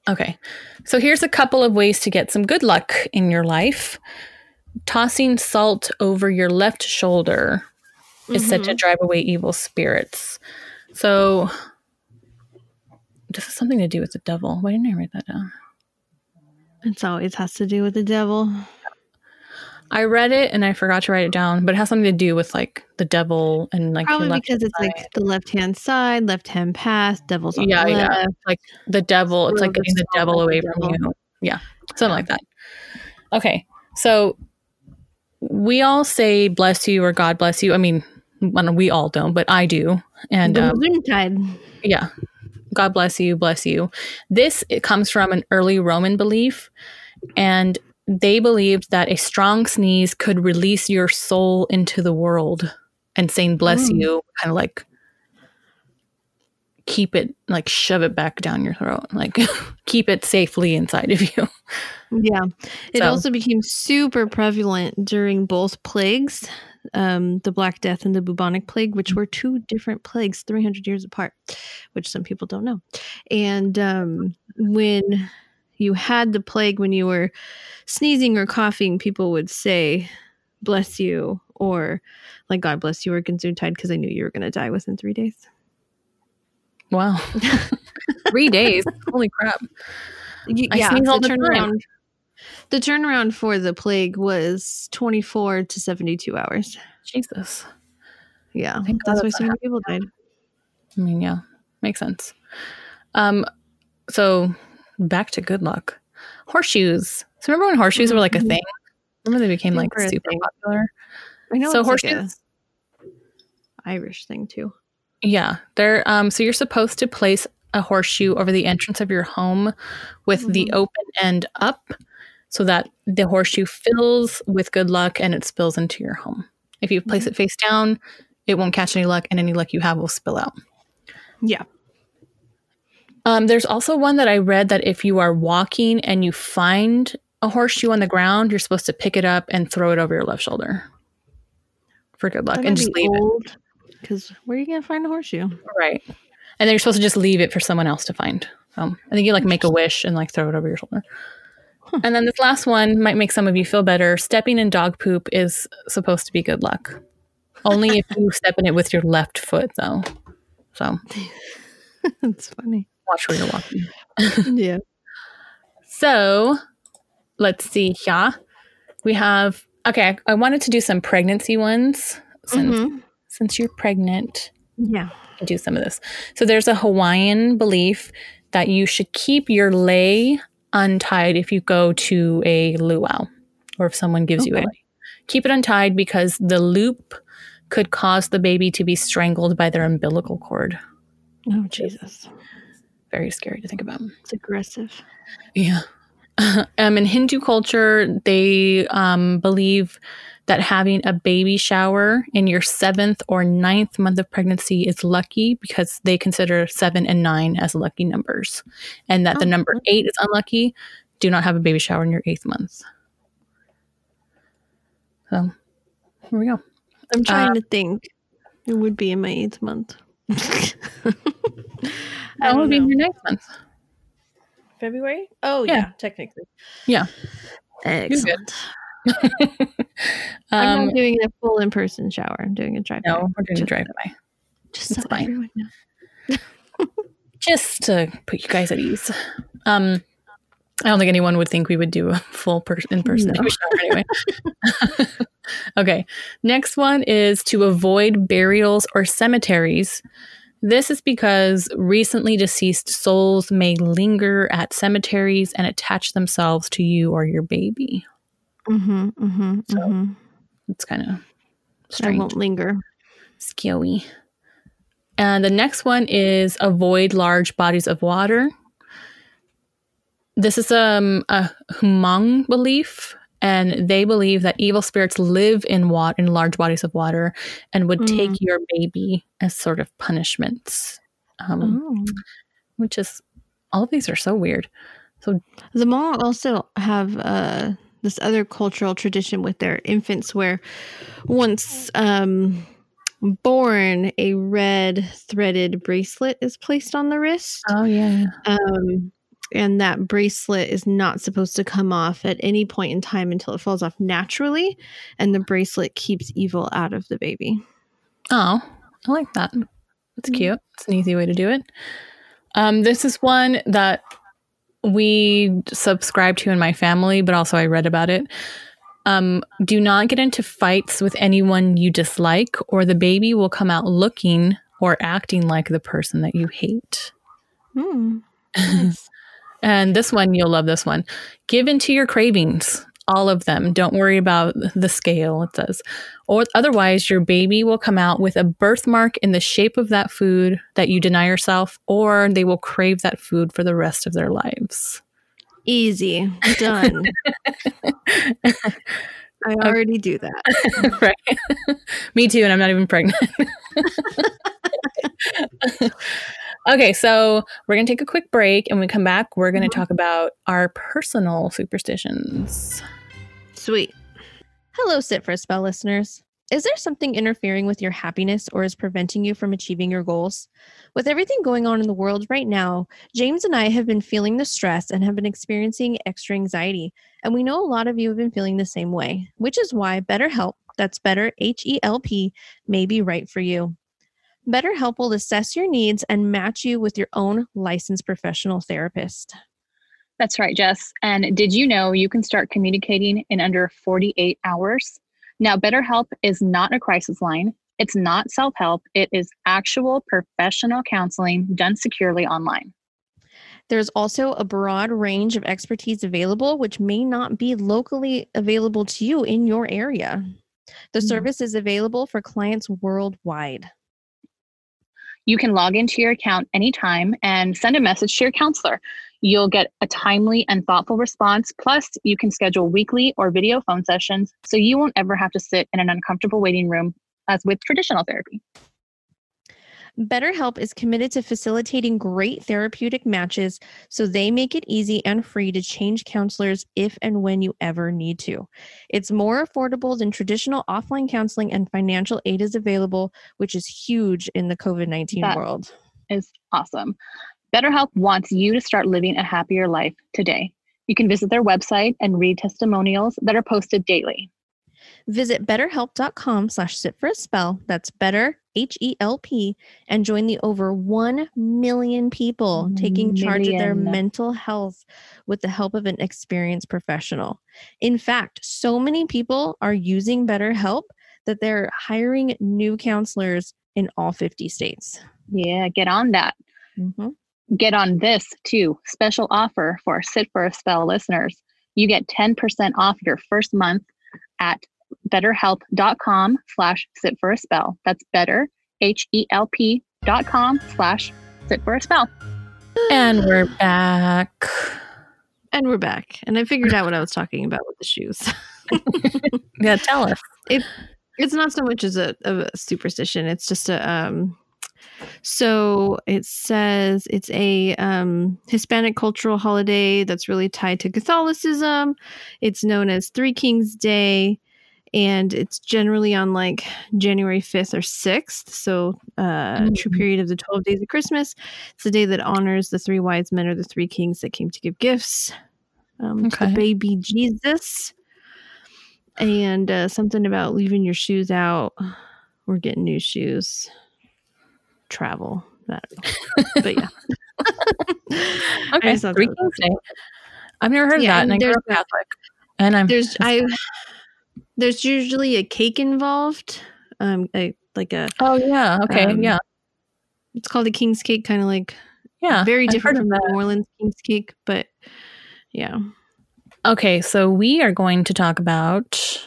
Okay. So here's a couple of ways to get some good luck in your life. Tossing salt over your left shoulder is said to mm-hmm. drive away evil spirits. So this is something to do with the devil. Why didn't I write that down? It's always has to do with the devil. I read it and I forgot to write it down, but it has something to do with like the devil and like Probably because it's side. like the left hand side, left hand path, devil's on yeah, yeah, left. like the devil. It's Throw like getting the devil at the away from devil. you. Yeah, something like that. Okay, so we all say "bless you" or "God bless you." I mean, we all don't, but I do. And um, yeah, God bless you, bless you. This it comes from an early Roman belief, and they believed that a strong sneeze could release your soul into the world, and saying "bless Mm. you" kind of like keep it like shove it back down your throat, like keep it safely inside of you. Yeah. It So- also became super prevalent during both plagues, um, the Black Death and the bubonic plague, which were two different plagues 300 years apart, which some people don't know. And um, when you had the plague, when you were sneezing or coughing, people would say, bless you, or like, God bless you, or Gesundheit, because I knew you were going to die within three days. Wow, three days! Holy crap! Y- I sneeze all the time. turnaround. The turnaround for the plague was 24 to 72 hours. Jesus. Yeah, Thank God that's why so many people died. I mean, yeah, makes sense. Um, so back to good luck. Horseshoes. So remember when horseshoes were like a Mhm. thing? Remember they became like super popular. I know so it's like horseshoes. Irish thing too. Yeah, they're um. So you're supposed to place a horseshoe over the entrance of your home with the Mhm. open end up, so that the horseshoe fills with good luck and it spills into your home. If you place Mhm. it face down, it won't catch any luck, and any luck you have will spill out. Yeah. Um, there's also one that I read that if you are walking and you find a horseshoe on the ground, you're supposed to pick it up and throw it over your left shoulder for good luck, and just leave it. Because where are you gonna find a horseshoe? Right. And then you're supposed to just leave it for someone else to find. Um, I think you like make a wish and like throw it over your shoulder. Huh. And then this last one might make some of you feel better. Stepping in dog poop is supposed to be good luck. Only if you step in it with your left foot, though. So That's funny. Watch where you're walking. yeah. So let's see here. We have okay. I, wanted to do some pregnancy ones since Mhm. since you're pregnant. Yeah. Do some of this. So there's a Hawaiian belief that you should keep your lei untied if you go to a luau or if someone gives you a Okay. lei. Keep it untied because the loop could cause the baby to be strangled by their umbilical cord. Oh Jesus, Very scary to think about. it's aggressive. Yeah. um, in Hindu culture, they um, believe that having a baby shower in your seventh or ninth month of pregnancy is lucky because they consider seven and nine as lucky numbers. And that the Oh, number eight is unlucky. Do not have a baby shower in your eighth month. So here we go. I'm trying Uh, to think. It would be in my eighth month. I That will be know. your next month. February? Oh Yeah. yeah, technically. Yeah. Excellent. I'm um, not doing a full in person shower. I'm doing a drive. no, we're doing a drive by. Just it's so fine. just to put you guys at ease. Um, I don't think anyone would think we would do a full per- in person No. shower anyway. okay, next one is to avoid burials or cemeteries. This is because recently deceased souls may linger at cemeteries and attach themselves to you or your baby. Mm-hmm, mm-hmm, So, mm-hmm. It's kind of I strange. won't linger. Scary. And the next one is avoid large bodies of water. This is um, a Hmong belief, and they believe that evil spirits live in water in large bodies of water and would take Mm. your baby as sort of punishments. Um, Oh. Which is all of these are so weird. So the Hmong also have uh, this other cultural tradition with their infants where once um, born, a red threaded bracelet is placed on the wrist. Oh yeah, Um, and that bracelet is not supposed to come off at any point in time until it falls off naturally. And the bracelet keeps evil out of the baby. Oh, I like that. That's Mm. cute. It's an easy way to do it. Um, this is one that we subscribe to in my family, but also I read about it. Um, do not get into fights with anyone you dislike, or the baby will come out looking or acting like the person that you hate. Hmm. nice. And this one, you'll love this one. Give into your cravings, all of them. Don't worry about the scale, it says. Or otherwise, your baby will come out with a birthmark in the shape of that food that you deny yourself, or they will crave that food for the rest of their lives. Easy. Done. I already do that. right. Me too, and I'm not even pregnant. Okay, so we're going to take a quick break, and when we come back, we're going to Mhm. talk about our personal superstitions. Sweet. Hello, Sit for a Spell listeners. Is there something interfering with your happiness or is preventing you from achieving your goals? With everything going on in the world right now, James and I have been feeling the stress and have been experiencing extra anxiety. And we know a lot of you have been feeling the same way, which is why BetterHelp, that's better H E L P, may be right for you. BetterHelp will assess your needs and match you with your own licensed professional therapist. That's right, Jess. And did you know you can start communicating in under 48 hours? Now, BetterHelp is not a crisis line. It's not self help. It is actual professional counseling done securely online. There's also a broad range of expertise available, which may not be locally available to you in your area. The Mhm. service is available for clients worldwide. You can log into your account anytime and send a message to your counselor. You'll get a timely and thoughtful response. Plus, you can schedule weekly or video phone sessions so you won't ever have to sit in an uncomfortable waiting room as with traditional therapy. BetterHelp is committed to facilitating great therapeutic matches, so they make it easy and free to change counselors if and when you ever need to. It's more affordable than traditional offline counseling, and financial aid is available, which is huge in the COVID 19 world. is awesome. BetterHelp wants you to start living a happier life today. You can visit their website and read testimonials that are posted daily. Visit betterhelp.com slash sit for a spell. That's better, H E L P, and join the over 1 million people taking charge of their mental health with the help of an experienced professional. In fact, so many people are using BetterHelp that they're hiring new counselors in all 50 states. Yeah, get on that. Mhm. Get on this too. Special offer for Sit for a Spell listeners. You get 10% off your first month at betterhelp.com slash sit for a spell. That's better, H-E-L-P dot com slash sit for a spell. And we're back. And we're back. And I figured out what I was talking about with the shoes. Yeah, tell us. it's not so much as a, a superstition it's just a um so it says it's a um hispanic cultural holiday that's really tied to catholicism it's known as three kings day and it's generally on like January 5th or 6th. So, uh, true Mhm. period of the 12 days of Christmas. It's the day that honors the three wise men or the three kings that came to give gifts um, to the baby Jesus. And uh, something about leaving your shoes out or getting new shoes, travel. I. But yeah. okay, three kings day. I've never heard Yeah, of that, and I grew up Catholic. And I'm there's I there's usually a cake involved. Um, a, like a oh yeah, okay, um, yeah, it's called a king's cake, kind of like yeah, very different from the. New Orleans king's cake, but yeah. Okay, so we are going to talk about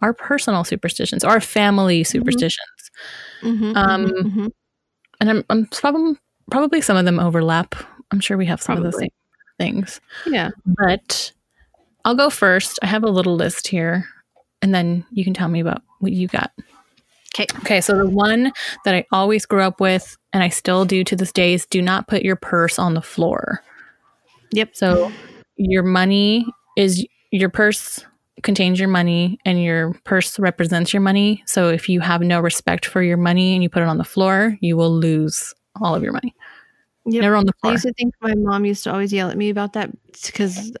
our personal superstitions, our family superstitions, Mhm, Um, mhm, mhm. and I'm, I'm probably probably some of them overlap. I'm sure we have some of the same things, yeah. but I'll go first. I have a little list here, and then you can tell me about what you got. Okay, Okay. so the one that I always grew up with, and I still do to this day, is do not put your purse on the floor. Yep. So your money is your purse contains your money and your purse represents your money. So if you have no respect for your money and you put it on the floor, you will lose all of your money. Yep. Never on the floor. I used to think my mom used to always yell at me about that because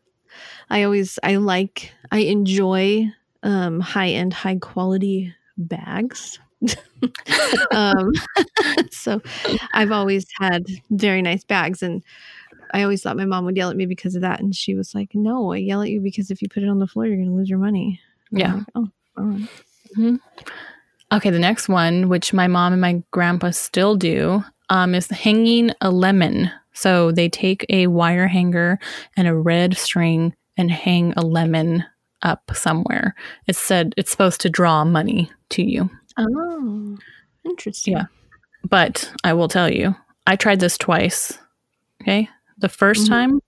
I always I like I enjoy um high end high quality bags. um so I've always had very nice bags and I always thought my mom would yell at me because of that and she was like, "No, I yell at you because if you put it on the floor, you're going to lose your money." Yeah. like, oh, all right. Okay, the next one, which my mom and my grandpa still do, um, is hanging a lemon. So they take a wire hanger and a red string and hang a lemon up somewhere. It said it's supposed to draw money to you. Oh, interesting. Yeah. But I will tell you, I tried this twice. Okay. The 1st Mhm. time,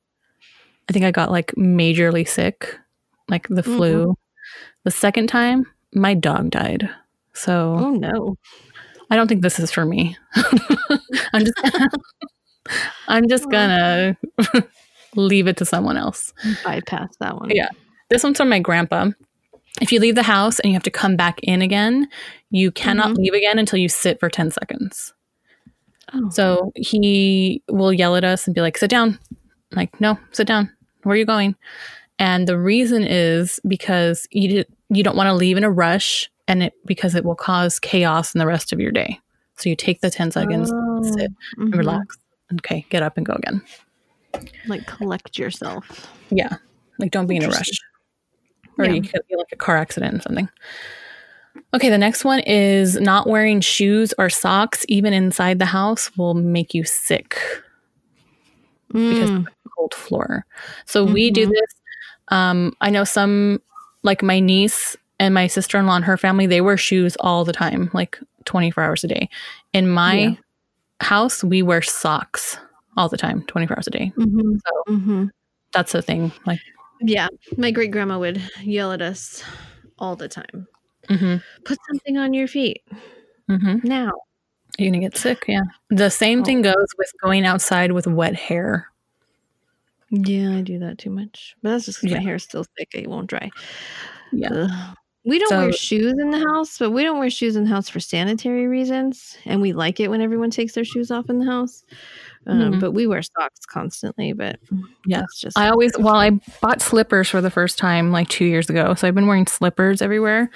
I think I got like majorly sick, like the Mm-hmm. flu. The second time, my dog died. So Oh no. I don't think this is for me. I'm just I'm just Oh. gonna leave it to someone else. Bypass that one. Yeah. This one's from my grandpa. If you leave the house and you have to come back in again, you cannot Mhm. leave again until you sit for 10 seconds. Oh. So he will yell at us and be like, sit down. I'm like, no, sit down. Where are you going? And the reason is because you, you don't want to leave in a rush and it because it will cause chaos in the rest of your day. So you take the 10 seconds, sit, and Mhm. relax. Okay, get up and go again. Like collect yourself. Yeah. Like don't be in a rush. Or Yeah. you could be like a car accident or something. Okay, the next one is not wearing shoes or socks, even inside the house, will make you sick. because Mm. of the cold floor. So we do Mhm. this. Um, I know some, like my niece and my sister in law and her family, they wear shoes all the time, like 24 hours a day. In my Yeah. house, we wear socks all the time, 24 hours a day. Mhm. So Mhm. that's the thing. Like, Yeah, my great grandma would yell at us all the time. hmm Put something on your feet hmm now. you're gonna get sick. Yeah. The same Oh. thing goes with going outside with wet hair. Yeah, I do that too much, but that's just because Yeah. my hair is still thick; it won't dry. Yeah. Ugh. We don't wear shoes in the house, but we don't wear shoes in the house for sanitary reasons, and we like it when everyone takes their shoes off in the house. Um, Mhm. But we wear socks constantly. But Yeah. that's just I always, well, I bought slippers for the first time like two years ago. So I've been wearing slippers everywhere.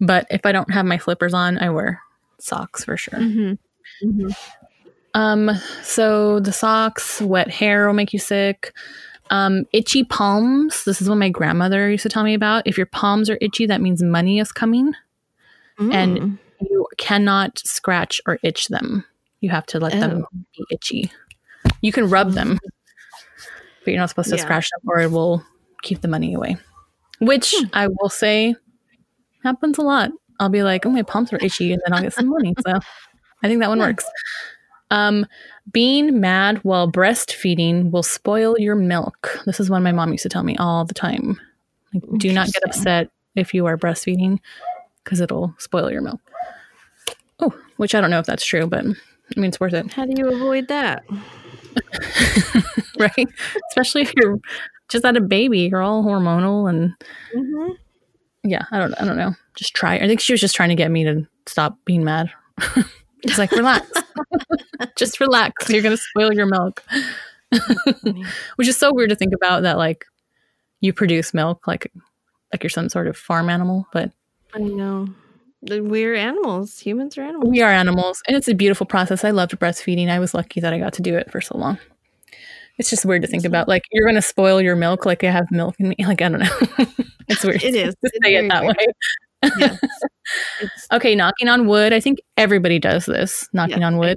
But if I don't have my slippers on, I wear socks for sure. Mhm. Mhm. Um, so the socks, wet hair will make you sick. Um, itchy palms. This is what my grandmother used to tell me about. If your palms are itchy, that means money is coming. And- Mm. You cannot scratch or itch them. You have to let them Oh. be itchy. You can rub them, but you're not supposed to Yeah. scratch them or it will keep the money away. Which Hmm. I will say happens a lot. I'll be like, oh, my palms are itchy, and then I'll get some money. So I think that one Yeah. works. Um, being mad while breastfeeding will spoil your milk. This is one my mom used to tell me all the time. Like, do not get upset if you are breastfeeding because it'll spoil your milk. Oh, which I don't know if that's true, but I mean, it's worth it, How do you avoid that? right? Especially if you're just had a baby, you're all hormonal and Mm-hmm. yeah, I don't I don't know. Just try. I think she was just trying to get me to stop being mad. She's like, relax. just relax. You're gonna spoil your milk. Which is so weird to think about that like you produce milk like like you're some sort of farm animal, but I know. We're animals. Humans are animals. we are animals and it's a beautiful process. I loved breastfeeding. I was lucky that I got to do it for so long. It's just weird to think about. Like you're gonna spoil your milk like I have milk in me. Like I don't know. it's weird. It is. to It's say it that weird. way. It's- Okay, knocking on wood. I think everybody does this, knocking yeah, on wood.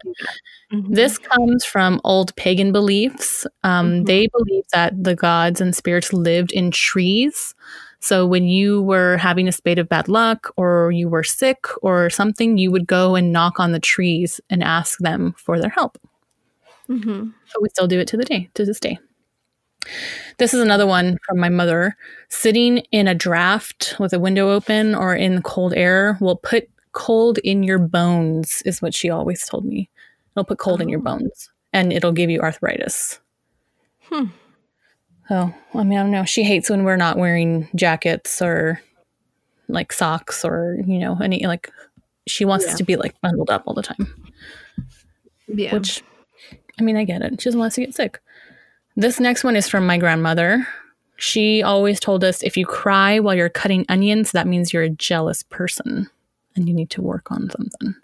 Mhm. This comes from old pagan beliefs. Um, Mhm. They believe that the gods and spirits lived in trees. So when you were having a spate of bad luck or you were sick or something, you would go and knock on the trees and ask them for their help. Mhm. So we still do it to the day, to this day. This is another one from my mother. Sitting in a draft with a window open or in cold air will put cold in your bones, is what she always told me. It'll put cold in your Oh. bones and it'll give you arthritis. Hmm. So, I mean, I don't know. She hates when we're not wearing jackets or like socks or, you know, any like, she wants Yeah. us to be like bundled up all the time Yeah. which I mean, I get it. She doesn't want us to get sick. This next one is from my grandmother. She always told us if you cry while you're cutting onions, that means you're a jealous person and you need to work on something.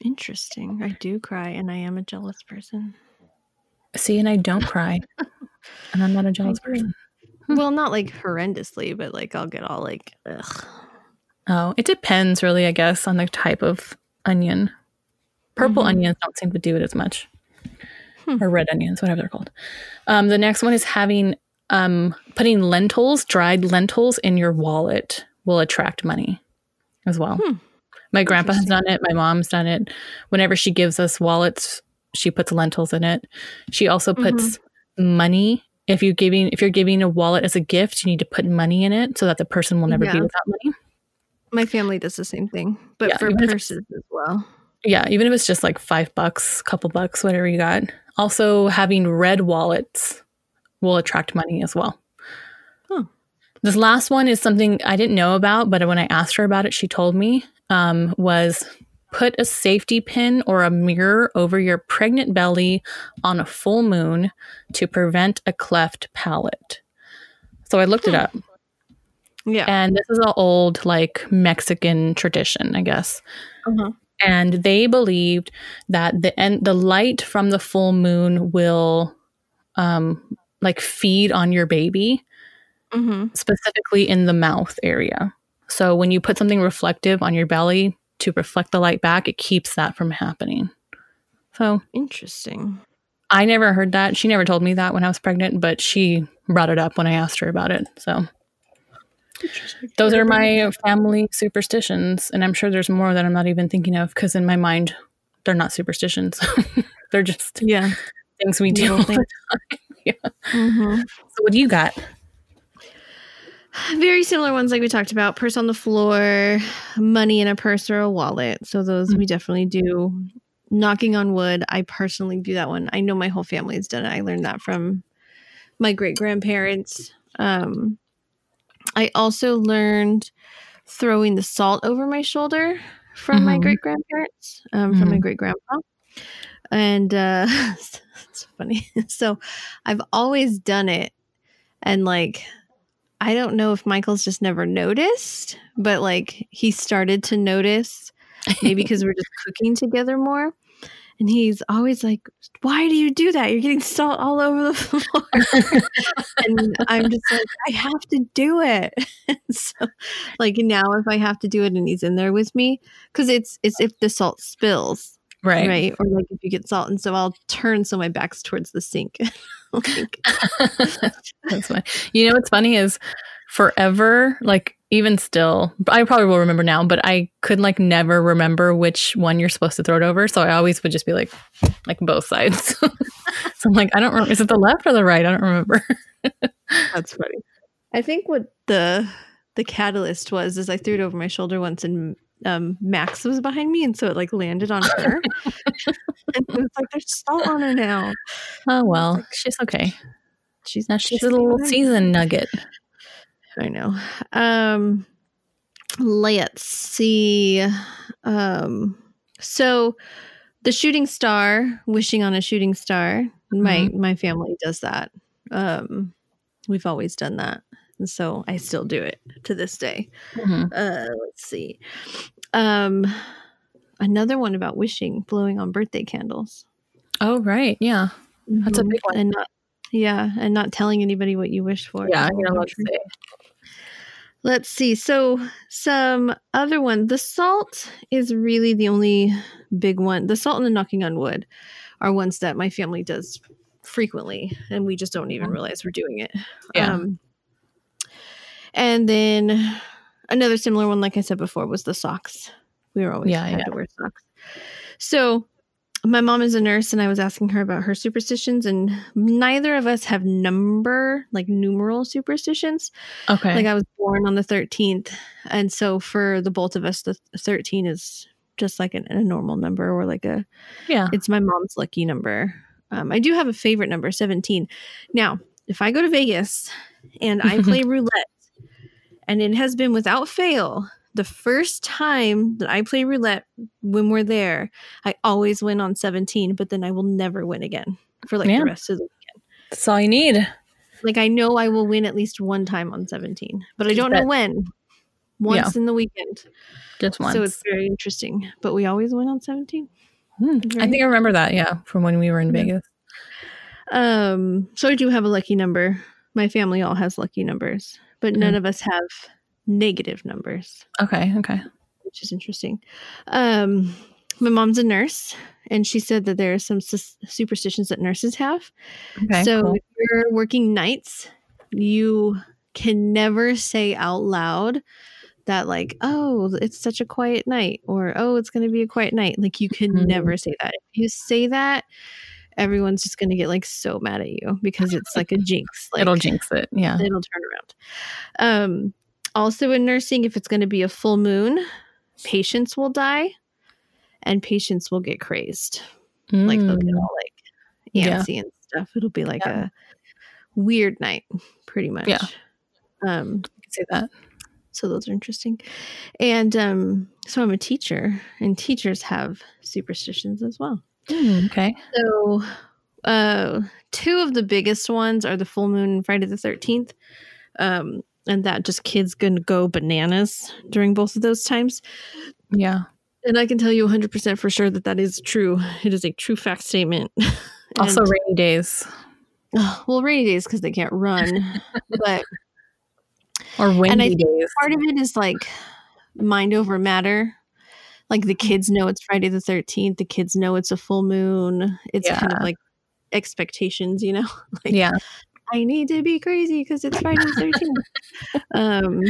Interesting. I do cry, and I am a jealous person. See, and I don't cry. and I'm not a jealous person. Hmm. Well, not like horrendously, but like I'll get all like, ugh. Oh, it depends really, I guess, on the type of onion. Purple Mhm. onions don't seem to do it as much. Hmm. Or red onions, whatever they're called. Um, the next one is having um, putting lentils, dried lentils in your wallet will attract money as well. Hmm. My grandpa has done it. My mom's done it. Whenever she gives us wallets, she puts lentils in it. She also puts money. If you're giving if you're giving a wallet as a gift, you need to put money in it so that the person will never be without money. My family does the same thing, but Yeah, for purses as well. Yeah, even if it's just like five bucks, couple bucks, whatever you got. Also, having red wallets will attract money as well. Huh. This last one is something I didn't know about, but when I asked her about it, she told me um, was put a safety pin or a mirror over your pregnant belly on a full moon to prevent a cleft palate. So I looked it Hmm. up, Yeah. and this is an old like Mexican tradition, I guess Uh-huh. and they believed that the end, the light from the full moon will um like feed on your baby hmm specifically in the mouth area so when you put something reflective on your belly to reflect the light back it keeps that from happening. So Interesting. i never heard that. She never told me that when i was pregnant but she brought it up when i asked her about it so. Those are my family superstitions and i'm sure there's more that i'm not even thinking of because in my mind they're not superstitions. They're just Yeah. things we do Little things. hmm so what do you got Very similar ones like we talked about purse on the floor, money in a purse or a wallet. So those we definitely do. Knocking on wood, I personally do that one. I know my whole family has done it. I learned that from my great grandparents. Um, I also learned throwing the salt over my shoulder from my Mhm. great grandparents, um, from my Mhm. great grandpa. And uh, it's funny. So I've always done it. And like, I don't know if Michael's just never noticed, but like he started to notice maybe because we're just cooking together more. And he's always like, Why do you do that? You're getting salt all over the floor. and I'm just like, I have to do it. so like now if I have to do it and he's in there with me, because it's it's if the salt spills, right, right? Or like if you get salt, and so I'll turn so my back's towards the sink. like, that's fine you know what's funny is forever like even still i probably will remember now but i could like never remember which one you're supposed to throw it over so i always would just be like like both sides so i'm like i don't remember is it the left or the right i don't remember That's funny. I think what the the catalyst was is I threw it over my shoulder once and um, Max was behind me and so it like landed on her. and it was like there's salt on her now. oh well she's okay She's now she's she's a little fine. season nugget I know. Um, let's see. Um, so the shooting star, wishing on a shooting star. My my family does that. Um, we've always done that, and so I still do it to this day. Mhm. Uh, let's see. Um, another one about wishing, blowing on birthday candles. Oh, right. Yeah. That's a Mhm. big one. And not, yeah, and not telling anybody what you wish for. Yeah. You're not also allowed to say. Let's see. So some other one. The salt is really the only big one. The salt and the knocking on wood are ones that my family does frequently, and we just don't even Mhm. realize we're doing it. Yeah. Um, and then another similar one, like I said before, was the socks. We were always Yeah, had yeah. to wear socks. So my mom is a nurse, and I was asking her about her superstitions, and neither of us have number like numeral superstitions. Okay. Like I was born on the 13th. And so for the both of us, the 13 is just like an, a normal number or like a, yeah. it's my mom's lucky number. Um, I do have a favorite number, 17. Now, if I go to Vegas and I play roulette, and it has been without fail the first time that I play roulette when we're there, I always win on 17, but then I will never win again for like Yeah. the rest of the weekend. That's all you need. like I know I will win at least one time on 17, but I don't know when. Once in the weekend. Just once. So it's very interesting. But we always win on 17. Hmm. I think I remember that. Yeah. From when we were in Yeah. Vegas. Um so I do have a lucky number. My family all has lucky numbers, but none of us have negative numbers, Okay. Okay. which is interesting. Um my mom's a nurse and she said that there are some sus- superstitions that nurses have. Okay. so cool. if you're working nights, you can never say out loud that like, oh, it's such a quiet night or oh, it's going to be a quiet night. Like you can Mhm. never say that. If you say that, everyone's just going to get like so mad at you because it's like a jinx. Like It'll jinx it. Yeah. it'll turn around. Um also in nursing if it's going to be a full moon, patients will die and patients will get crazed like they'll get Mm. all like Yeah. and stuff. It'll be like Yeah. a weird night, pretty much. Yeah. Um, I can see that. so those are interesting. And um, so I'm a teacher, and teachers have superstitions as well. Mm, okay. So uh, two of the biggest ones are the full moon and Friday the 13th. Um, and that just kids gonna go bananas during both of those times. Yeah. And I can tell you 100% for sure that that is true. It is a true fact statement. Also And- rainy days well, rainy days because they can't run. but or windy and I think days. part of it is like mind over matter. Like the kids know it's Friday the 13th. The kids know it's a full moon. It's kind of like expectations, you know? like, Yeah. I need to be crazy because it's Friday the 13th. um,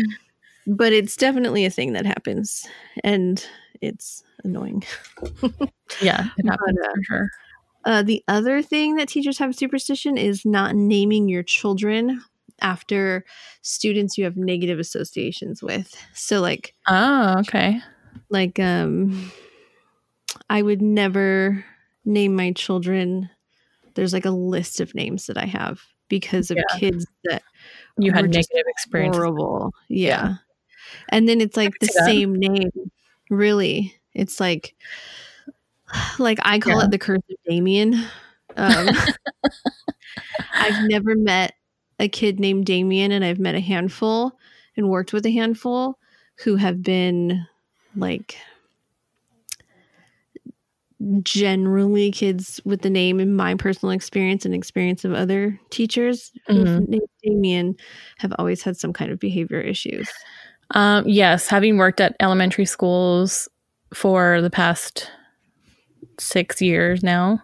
but it's definitely a thing that happens. And it's annoying. Yeah. It happens But, uh, for sure. Uh, the other thing that teachers have superstition is not naming your children after students you have negative associations with. So like Oh, okay. Like um I would never name my children there's like a list of names that I have because of Yeah. kids that You had negative experience. horrible. Yeah. And then it's like the same name. Really. It's like like I call Yeah. it the curse of Damien. Um I've never met a kid named Damien and I've met a handful and worked with a handful who have been like generally kids with the name in my personal experience and experience of other teachers Mhm. named Damien have always had some kind of behavior issues. Um, yes, having worked at elementary schools for the past six years now,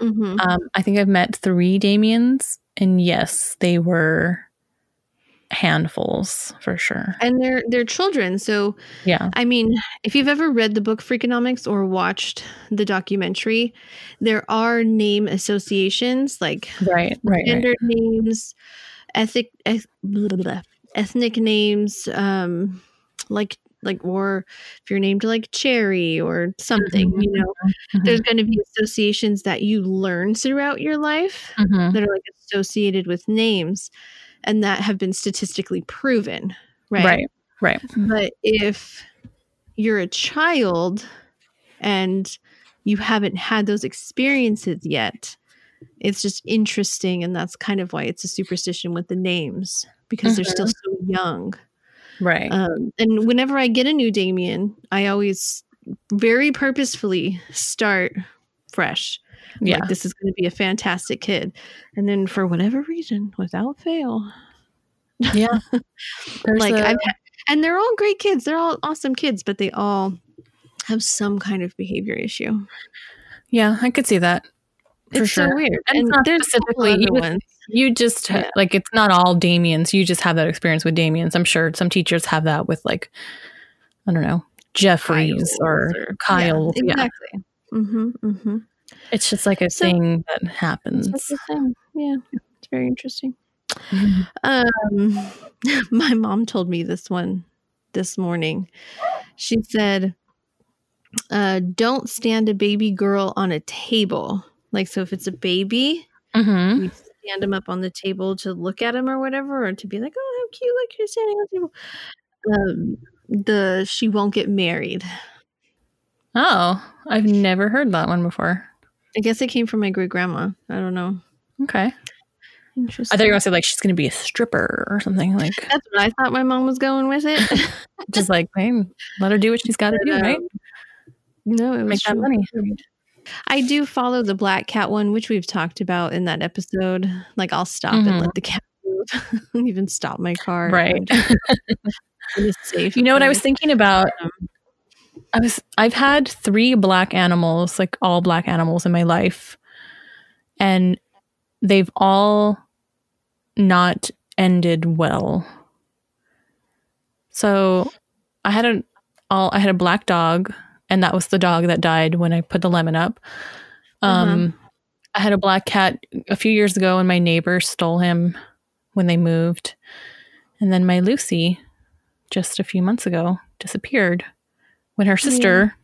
Mm-hmm. um, I think I've met three Damiens, and yes, they were handfuls for sure. And they're they're children, so Yeah. I mean, if you've ever read the book Freakonomics or watched the documentary, there are name associations like Right. Right. right. names, ethic, eth- blah, blah, blah, ethnic names, um, like like or if you're named like Cherry or something, you know, Mhm. there's going to be associations that you learn throughout your life Mhm. that are like associated with names. And that have been statistically proven, right? Right. Right. But if you're a child and you haven't had those experiences yet, it's just interesting. And that's kind of why it's a superstition with the names because they're still so young. Right. Um, and whenever I get a new Damien, I always very purposefully start fresh. Yeah. Like, this is going to be a fantastic kid. And then for whatever reason, without fail, yeah. Like a- I've and they're all great kids. They're all awesome kids, but they all have some kind of behavior issue. yeah, I could see that. For it's sure. so weird. And And, it's not there's specifically- you just- You just Yeah. like it's not all Damien's. You just have that experience with Damien's. I'm sure some teachers have that with like I don't know Jeffries Kyles or, Kyle. Yeah, Yeah, exactly. Mm-hmm, mm-hmm. It's just like a So- thing that happens. The thing. Yeah, it's very interesting. Mhm. Um, my mom told me this one this morning. She said, uh, "Don't stand a baby girl on a table. Like, so if it's a baby, mm-hmm. you stand him up on the table to look at him or whatever, or to be like, oh, how cute! Like you're standing on the table." Um, the she won't get married. Oh, I've never heard that one before. I guess it came from my great grandma. I don't know. Okay, Interesting. I thought you were gonna say like she's gonna be a stripper or something like That's what I thought my mom was going with it. just like hey, let her do what she's got to do, But, right? No, it was Make that true. money. I do follow the black cat one, which we've talked about in that episode. Like I'll stop and Mhm. let the cat move, even stop my car. Right. It is safe. You know what I was thinking about? Um, I was I've had three black animals, like all black animals in my life. And they've all not ended well. So I had a all I had a black dog and that was the dog that died when I put the lemon up. Um I had a black cat a few years ago and my neighbor stole him when they moved. And then my Lucy just a few months ago disappeared when her sister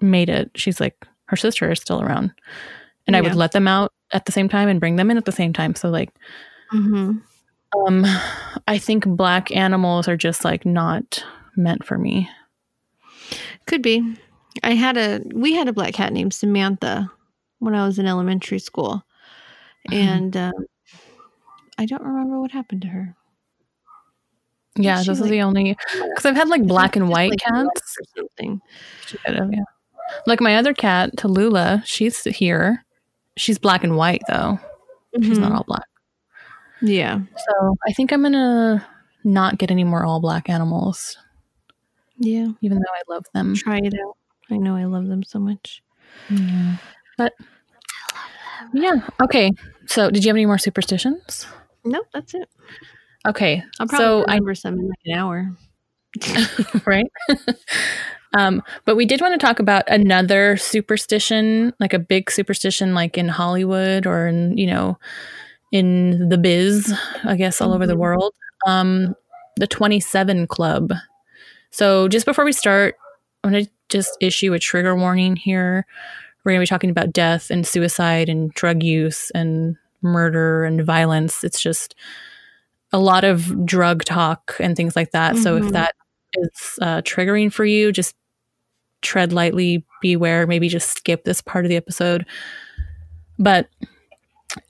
made it. She's like, her sister is still around. And I would let them out at the same time and bring them in at the same time. So, like, mhm. um, I think black animals are just like not meant for me. Could be. I had a we had a black cat named Samantha when I was in elementary school, Mhm. and um, I don't remember what happened to her. Yeah, she, this is like- the only because I've had like black and white like, cats. something. She could have, yeah. Like my other cat, Tallulah, she's here. She's black and white though. She's not Mhm. all black. Yeah, So I think I'm gonna not get any more all black animals, yeah. even though I love them. Try it out. I know I love them so much. Yeah. But yeah, okay. So did you have any more superstitions? Nope, that's it. Okay. I'll probably so I remember some in like an hour. right? um, but we did want to talk about another superstition, like a big superstition, like in Hollywood or in, you know, in the biz, I guess, all over the Mhm. world. Um, the 27 Club. So just before we start, I'm going to just issue a trigger warning here. We're going to be talking about death and suicide and drug use and murder and violence. It's just a lot of drug talk and things like that. So if Mhm. that is uh, triggering for you, just tread lightly, beware, maybe just skip this part of the episode. But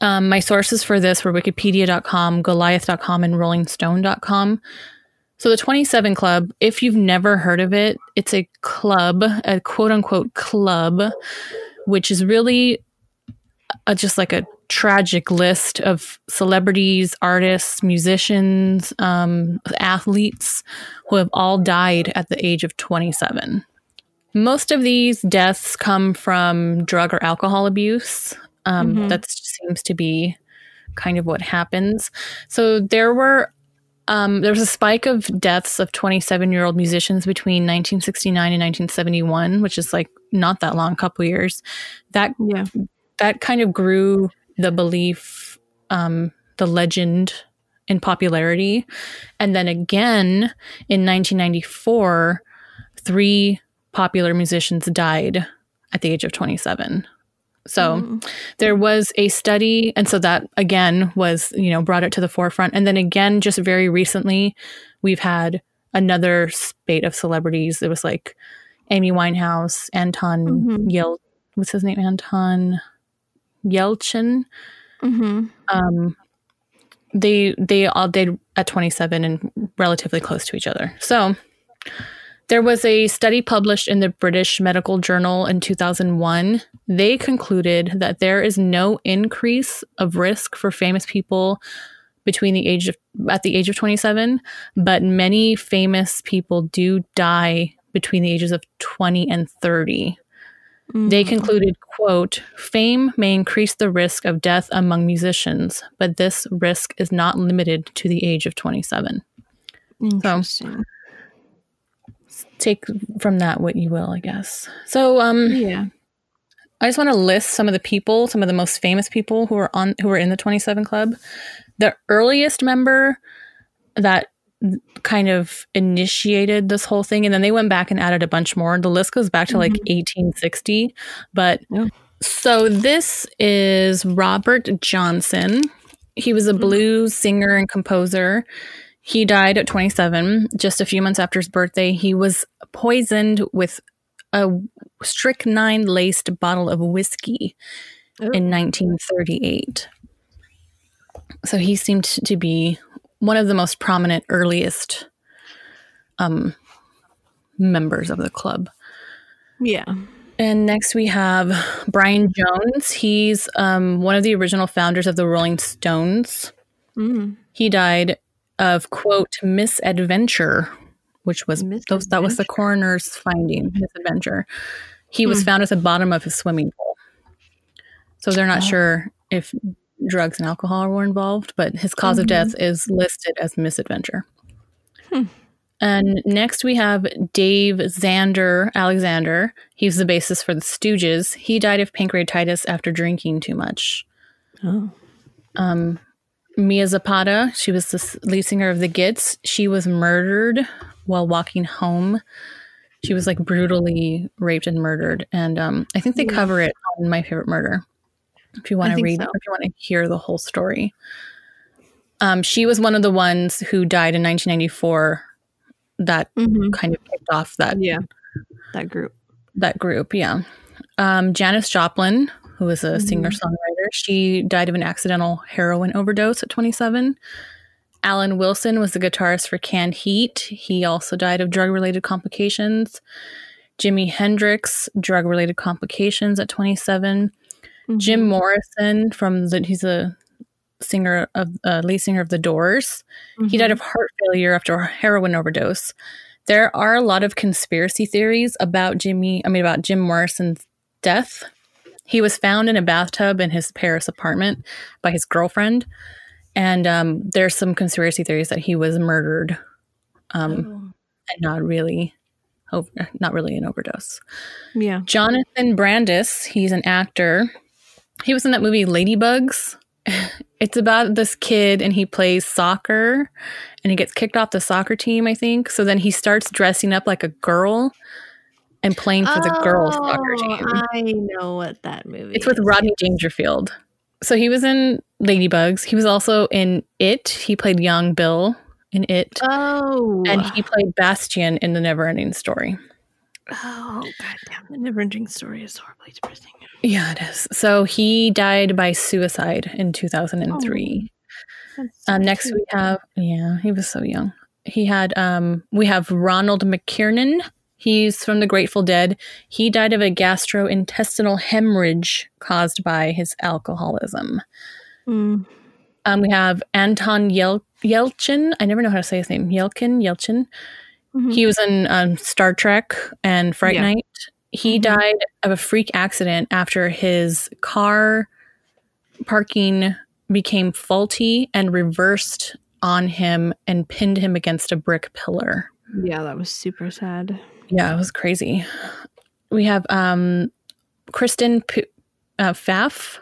um, my sources for this were wikipedia.com, goliath.com, and rollingstone.com. So the 27 Club, if you've never heard of it, it's a club, a quote unquote club, which is really a, just like a tragic list of celebrities, artists, musicians, um, athletes who have all died at the age of 27. Most of these deaths come from drug or alcohol abuse. Um, Mhm. That seems to be kind of what happens. So there were um, there was a spike of deaths of 27 year old musicians between 1969 and 1971, which is like not that long, couple years. That Yeah. that kind of grew the belief, um, the legend in popularity. And then again in 1994, three popular musicians died at the age of 27. So Mm. there was a study, and so that again was, you know, brought it to the forefront. And then again, just very recently, we've had another spate of celebrities. It was like Amy Winehouse, Anton Mhm. Yel, what's his name? Anton Yelchin. Mhm. Um, they they all did at 27 and relatively close to each other. So there was a study published in the British Medical Journal in 2001. They concluded that there is no increase of risk for famous people between the age of at the age of 27, but many famous people do die between the ages of 20 and 30. They Mm. concluded, quote, fame may increase the risk of death among musicians, but this risk is not limited to the age of 27. Interesting. Take from that what you will, I guess. So, um, Yeah. I just want to list some of the people, some of the most famous people who are on who are in the 27 club. The earliest member that kind of initiated this whole thing and then they went back and added a bunch more. The list goes back to like mm-hmm. 1860, but Yeah. so this is Robert Johnson. He was a mm-hmm. blues singer and composer. He died at 27, just a few months after his birthday. He was poisoned with a strychnine laced bottle of whiskey Oh. in 1938. So he seemed to be one of the most prominent, earliest um, members of the club. Yeah. And next we have Brian Jones. He's um, one of the original founders of the Rolling Stones. Mm. He died of quote misadventure, which was those, that was the coroner's finding. Misadventure. He was Hmm. found at the bottom of his swimming pool. So they're not Oh. sure if drugs and alcohol were involved, but his because of death is listed as misadventure. Hmm. And next we have Dave Xander Alexander. He's the bassist for the Stooges. He died of pancreatitis after drinking too much. Oh. Um, Mia Zapata, she was the lead singer of the Gits. She was murdered while walking home. She was like brutally raped and murdered, and um, I think they cover it on My Favorite Murder. If you want to read, so. if you want to hear the whole story, um, she was one of the ones who died in 1994. That hmm kind of kicked off that Yeah. That group. that group, yeah. Um, Janis Joplin, who was a Mhm. singer songwriter, she died of an accidental heroin overdose at 27. Alan Wilson was the guitarist for Canned Heat. He also died of drug related complications. Jimi Hendrix, drug related complications at 27. Jim Mhm. Morrison from the he's a singer of uh, lead singer of the Doors. He died Mhm. of heart failure after a heroin overdose. There are a lot of conspiracy theories about Jimmy, I mean, about Jim Morrison's death. He was found in a bathtub in his Paris apartment by his girlfriend. And um, there's some conspiracy theories that he was murdered um, Oh. and not really. Over, not really an overdose. Yeah. Jonathan Brandis, he's an actor. He was in that movie Ladybugs. It's about this kid and he plays soccer and he gets kicked off the soccer team, I think. So then he starts dressing up like a girl and playing for the girls' oh, soccer Oh, team. I know what that movie It's with is. Rodney Dangerfield. So he was in Ladybugs. He was also in It. He played young Bill in It. Oh. And he played Bastian in The Neverending Story. Oh, goddamn. The never ending story is horribly depressing. Yeah, it is. So he died by suicide in 2003. That's Um, next cute. we have yeah, he was so young. He had um we have Ronald McKernan. He's from the Grateful Dead. He died of a gastrointestinal hemorrhage caused by his alcoholism. Mm. Um, we have Anton Yel- Yelchin. I never know how to say his name. Yelkin Yelchin. Mhm. He was in um, Star Trek and Fright Yeah. Night. He Mhm. died of a freak accident after his car parking became faulty and reversed on him and pinned him against a brick pillar. yeah, that was super sad. Yeah, it was crazy. We have um, Kristen P- uh, Pfaff.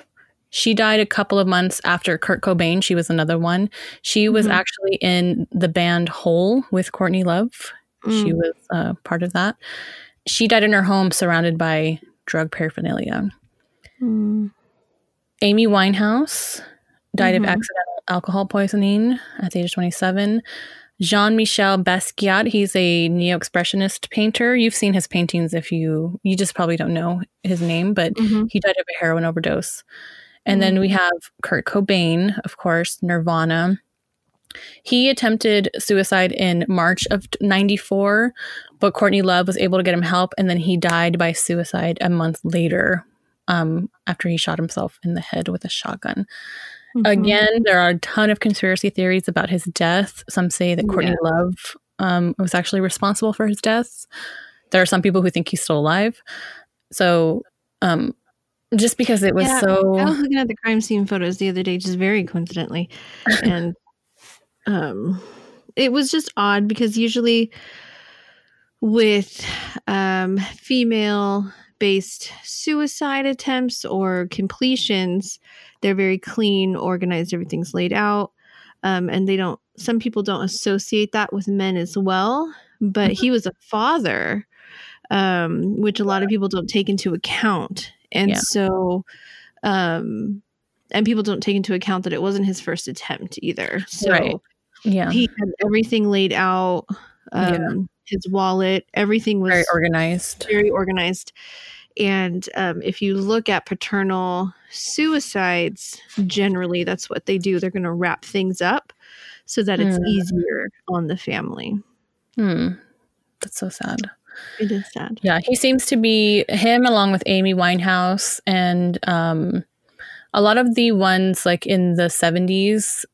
She died a couple of months after Kurt Cobain. She was another one. She was Mhm. actually in the band Hole with Courtney Love. She Mm. was uh, part of that. She died in her home surrounded by drug paraphernalia. Mm. Amy Winehouse died Mhm. of accidental alcohol poisoning at the age of 27. Jean Michel Basquiat, he's a neo expressionist painter. You've seen his paintings if you, you just probably don't know his name, but Mhm. he died of a heroin overdose. And then we have Kurt Cobain, of course, Nirvana. He attempted suicide in March of 94, but Courtney Love was able to get him help, and then he died by suicide a month later um, after he shot himself in the head with a shotgun. Mhm. Again, there are a ton of conspiracy theories about his death. Some say that Courtney Love um, was actually responsible for his death. There are some people who think he's still alive. So, um, just because it was Yeah, so I was looking at the crime scene photos the other day, just very coincidentally, and um, it was just odd because usually with um, female-based suicide attempts or completions, they're very clean, organized, everything's laid out, um, and they don't. Some people don't associate that with men as well, but he was a father, um, which a lot of people don't take into account, and Yeah. so um and people don't take into account that it wasn't his first attempt either so Right. Yeah, he had everything laid out um Yeah. his wallet everything was very organized. very organized and um, if you look at paternal suicides generally that's what they do they're going to wrap things up so that it's Mm. easier on the family Hmm. That's so sad. it is sad Yeah, he seems to be him along with Amy Winehouse and um, a lot of the ones like in the seventies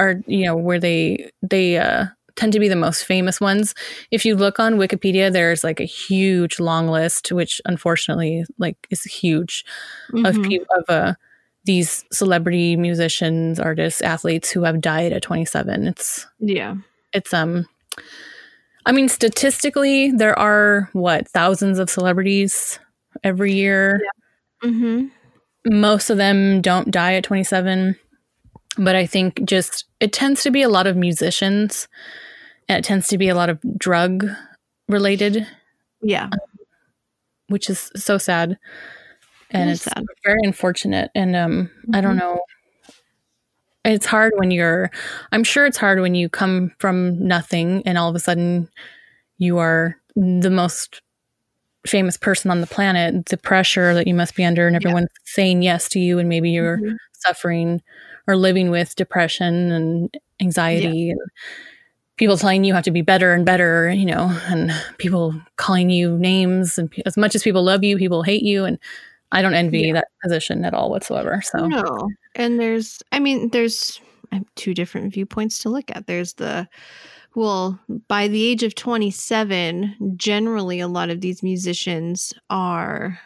are you know where they they uh, tend to be the most famous ones. If you look on Wikipedia, there's like a huge long list, which unfortunately like is huge of Mhm. people of uh, these celebrity musicians, artists, athletes who have died at 27. It's yeah it's um I mean statistically there are what thousands of celebrities every year. mm-hmm. Most of them don't die at 27, but I think just it tends to be a lot of musicians and it tends to be a lot of drug related, yeah which is so sad. And It it's sad. very unfortunate and um I don't Mhm. know it's hard when you're i'm sure it's hard when you come from nothing and all of a sudden you are the most famous person on the planet the pressure that you must be under and everyone's saying yes to you and maybe you're Mhm. suffering or living with depression and anxiety and people telling you you have to be better and better you know and people calling you names and as much as people love you people hate you and i don't envy Yeah. that position at all whatsoever so No. And there's, I mean, there's I have two different viewpoints to look at. There's the, well, by the age of 27, generally a lot of these musicians are,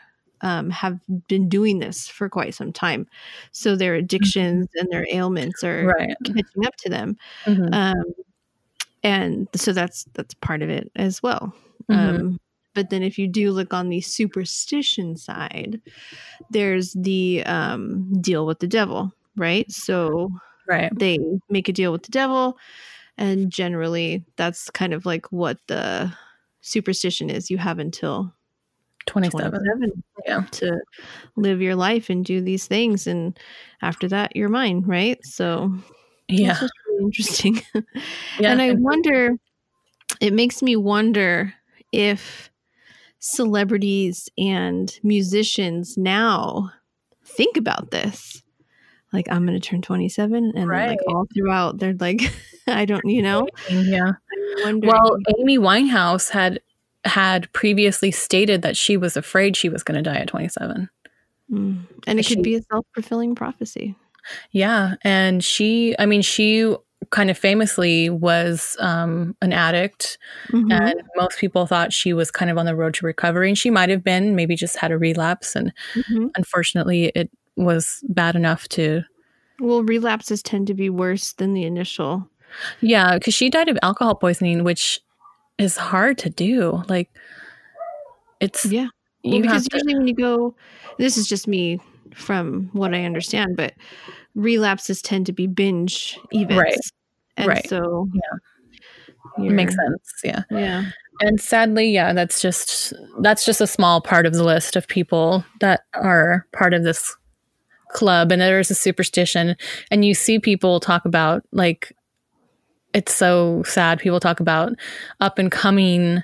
um, have been doing this for quite some time. So their addictions and their ailments are right catching up to them. Mhm. Um, and so that's, that's part of it as well. Mhm. Um, but then if you do look on the superstition side, there's the um, deal with the devil, right? So right they make a deal with the devil, and generally that's kind of like what the superstition is. You have until 27 27 Yeah. to live your life and do these things, and after that, you're mine, right? So yeah really interesting. yeah and I wonder, it makes me wonder if celebrities and musicians now think about this. Like, I'm going to turn 27, and then, like all throughout, they're like, I don't, you know, yeah well amy winehouse had had previously stated that she was afraid she was going to die at 27 Mm. and it she- could be a self fulfilling prophecy. yeah and she i mean she kind of famously was um, an addict Mhm. and most people thought she was kind of on the road to recovery and she might have been maybe just had a relapse and Mhm. unfortunately it was bad enough to Well, relapses tend to be worse than the initial. yeah because she died of alcohol poisoning which is hard to do like it's Yeah. Well, because to, usually when you go, this is just me from what I understand, but relapses tend to be binge events. Right. And Right. so, Yeah. yeah. it makes sense yeah Yeah. And sadly, yeah, that's just that's just a small part of the list of people that are part of this club and there is a superstition and you see people talk about like it's so sad people talk about up and coming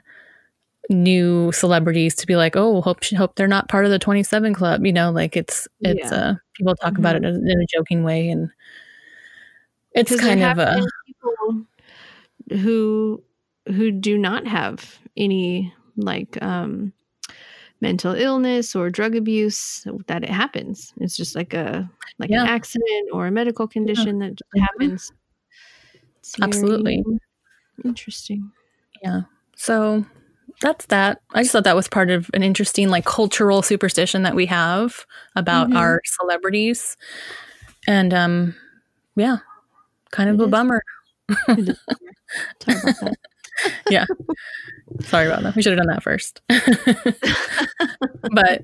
new celebrities to be like oh hope hope they're not part of the 27 club you know like it's it's Yeah. uh people talk about it in a joking way and it's kind of a people who who do not have any like um mental illness or drug abuse that it happens it's just like a like Yeah. an accident or a medical condition that just Mhm. happens It's Absolutely. interesting Yeah. So that's that. I just thought that was part of an interesting like cultural superstition that we have about Mhm. our celebrities. And um yeah, kind of It a is. bummer. yeah. Sorry about that. We should have done that first. but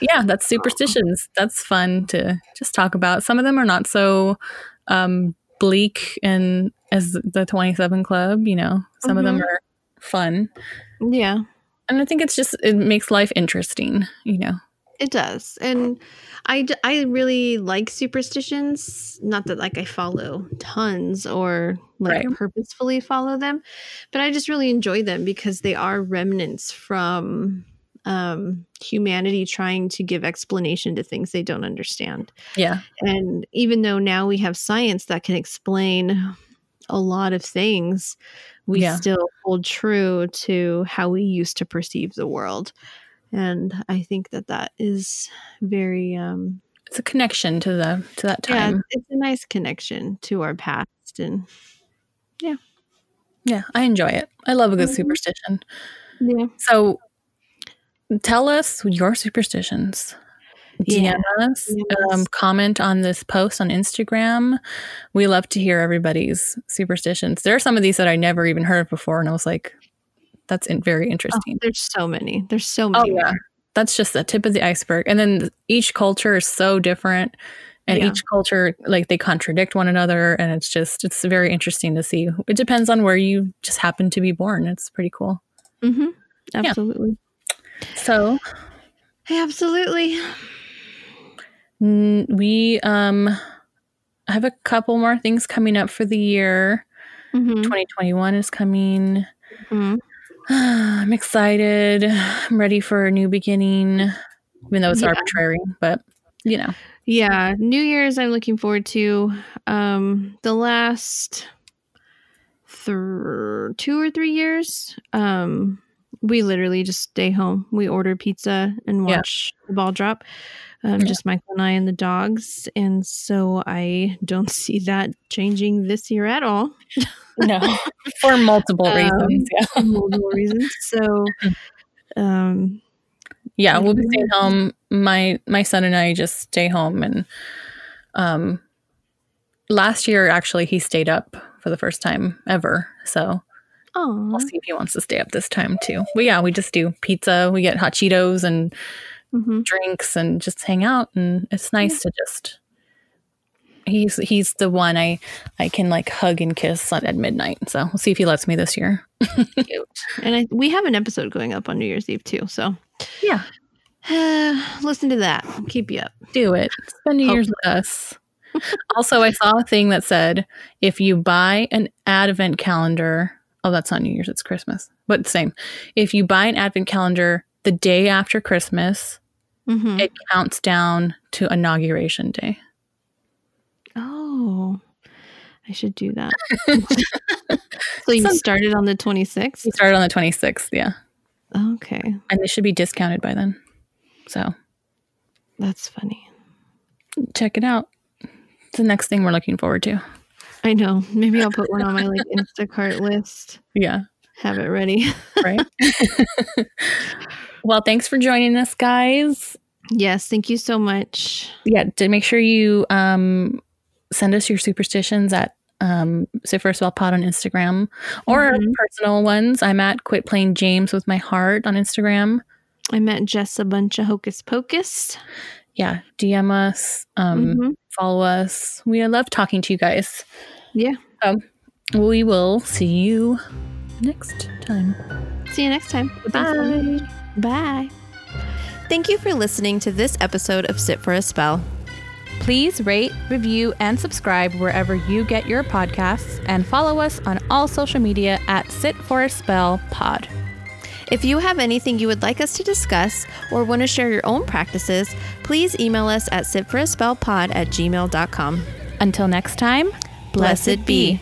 yeah, that's superstitions. That's fun to just talk about. Some of them are not so um bleak and as the 27 club, you know. Some of them Mhm. are fun. yeah And I think it's just it makes life interesting, you know. It does. And i i really like superstitions. Not that like I follow tons or like Right. purposefully follow them, but I just really enjoy them because they are remnants from um, humanity trying to give explanation to things they don't understand. Yeah. And even though now we have science that can explain a lot of things, we Yeah. still hold true to how we used to perceive the world. And I think that that is very, um, It's a connection to the to that time. yeah, it's a nice connection to our past. And Yeah, Yeah, I enjoy it. I love a good Mhm. superstition. yeah, So tell us your superstitions. DM Yeah. us, Yes. um, comment on this post on Instagram. We love to hear everybody's superstitions. There are some of these that I never even heard of before, and I was like, that's in- very oh, interesting. there's so many. There's so many. Oh, yeah. That's just the tip of the iceberg. And then each culture is so different. And Yeah. each culture, like they contradict one another. And it's just, it's very interesting to see. It depends on where you just happen to be born. It's pretty cool. hmm Absolutely. So Absolutely. we um have a couple more things coming up for the year. hmm 2021 is coming. Mhm. I'm excited. I'm ready for a new beginning, even though it's Yeah. arbitrary, but you know. Yeah, New Year's I'm looking forward to. Um the last th- two or three years, um we literally just stay home. We order pizza and Yeah. watch the ball drop. Um, Yeah. Just Michael and I and the dogs, and so I don't see that changing this year at all. No, for multiple Um, reasons. Yeah. multiple reasons. So, um, yeah we'll be staying home my my son and i just stay home and um last year actually he stayed up for the first time ever so oh, we'll see if he wants to stay up this time too but yeah we just do pizza we get hot cheetos and hmm drinks and just hang out and it's nice to just he's he's the one i i can like hug and kiss at midnight so we'll see if he lets me this year cute. And I, we have an episode going up on New Year's Eve too. So, yeah listen to that. Keep you up. do it. Spend New Year's with us. also, I saw a thing that said if you buy an advent calendar, oh, that's not New Year's, it's Christmas, but same. If you buy an advent calendar the day after Christmas, Mm-hmm. it counts down to inauguration day. Oh, I should do that. so you started on the 26th? We started on the 26th, yeah. Okay. And they should be discounted by then. So That's funny. check it out. It's the next thing we're looking forward to. I know. Maybe I'll put one on my like Instacart list. Yeah. Have it ready. Right. well, thanks for joining us, guys. yes. Thank you so much. yeah to make sure you um send us your superstitions at um sit for a spell pod on instagram or Mhm. personal ones i'm at quit playing games with my heart on instagram I met Jess a bunch of hocus pocus. yeah dm us um Mhm. follow us we love talking to you guys Yeah. so we will see you next time See you next time. Bye. Bye. Thank you for listening to this episode of Sit for a Spell. Please rate, review, and subscribe wherever you get your podcasts, and follow us on all social media at Sit for a Spell Pod. If you have anything you would like us to discuss or want to share your own practices, please email us at sitforaspellpod at gmail.com. Until next time, Blessed be.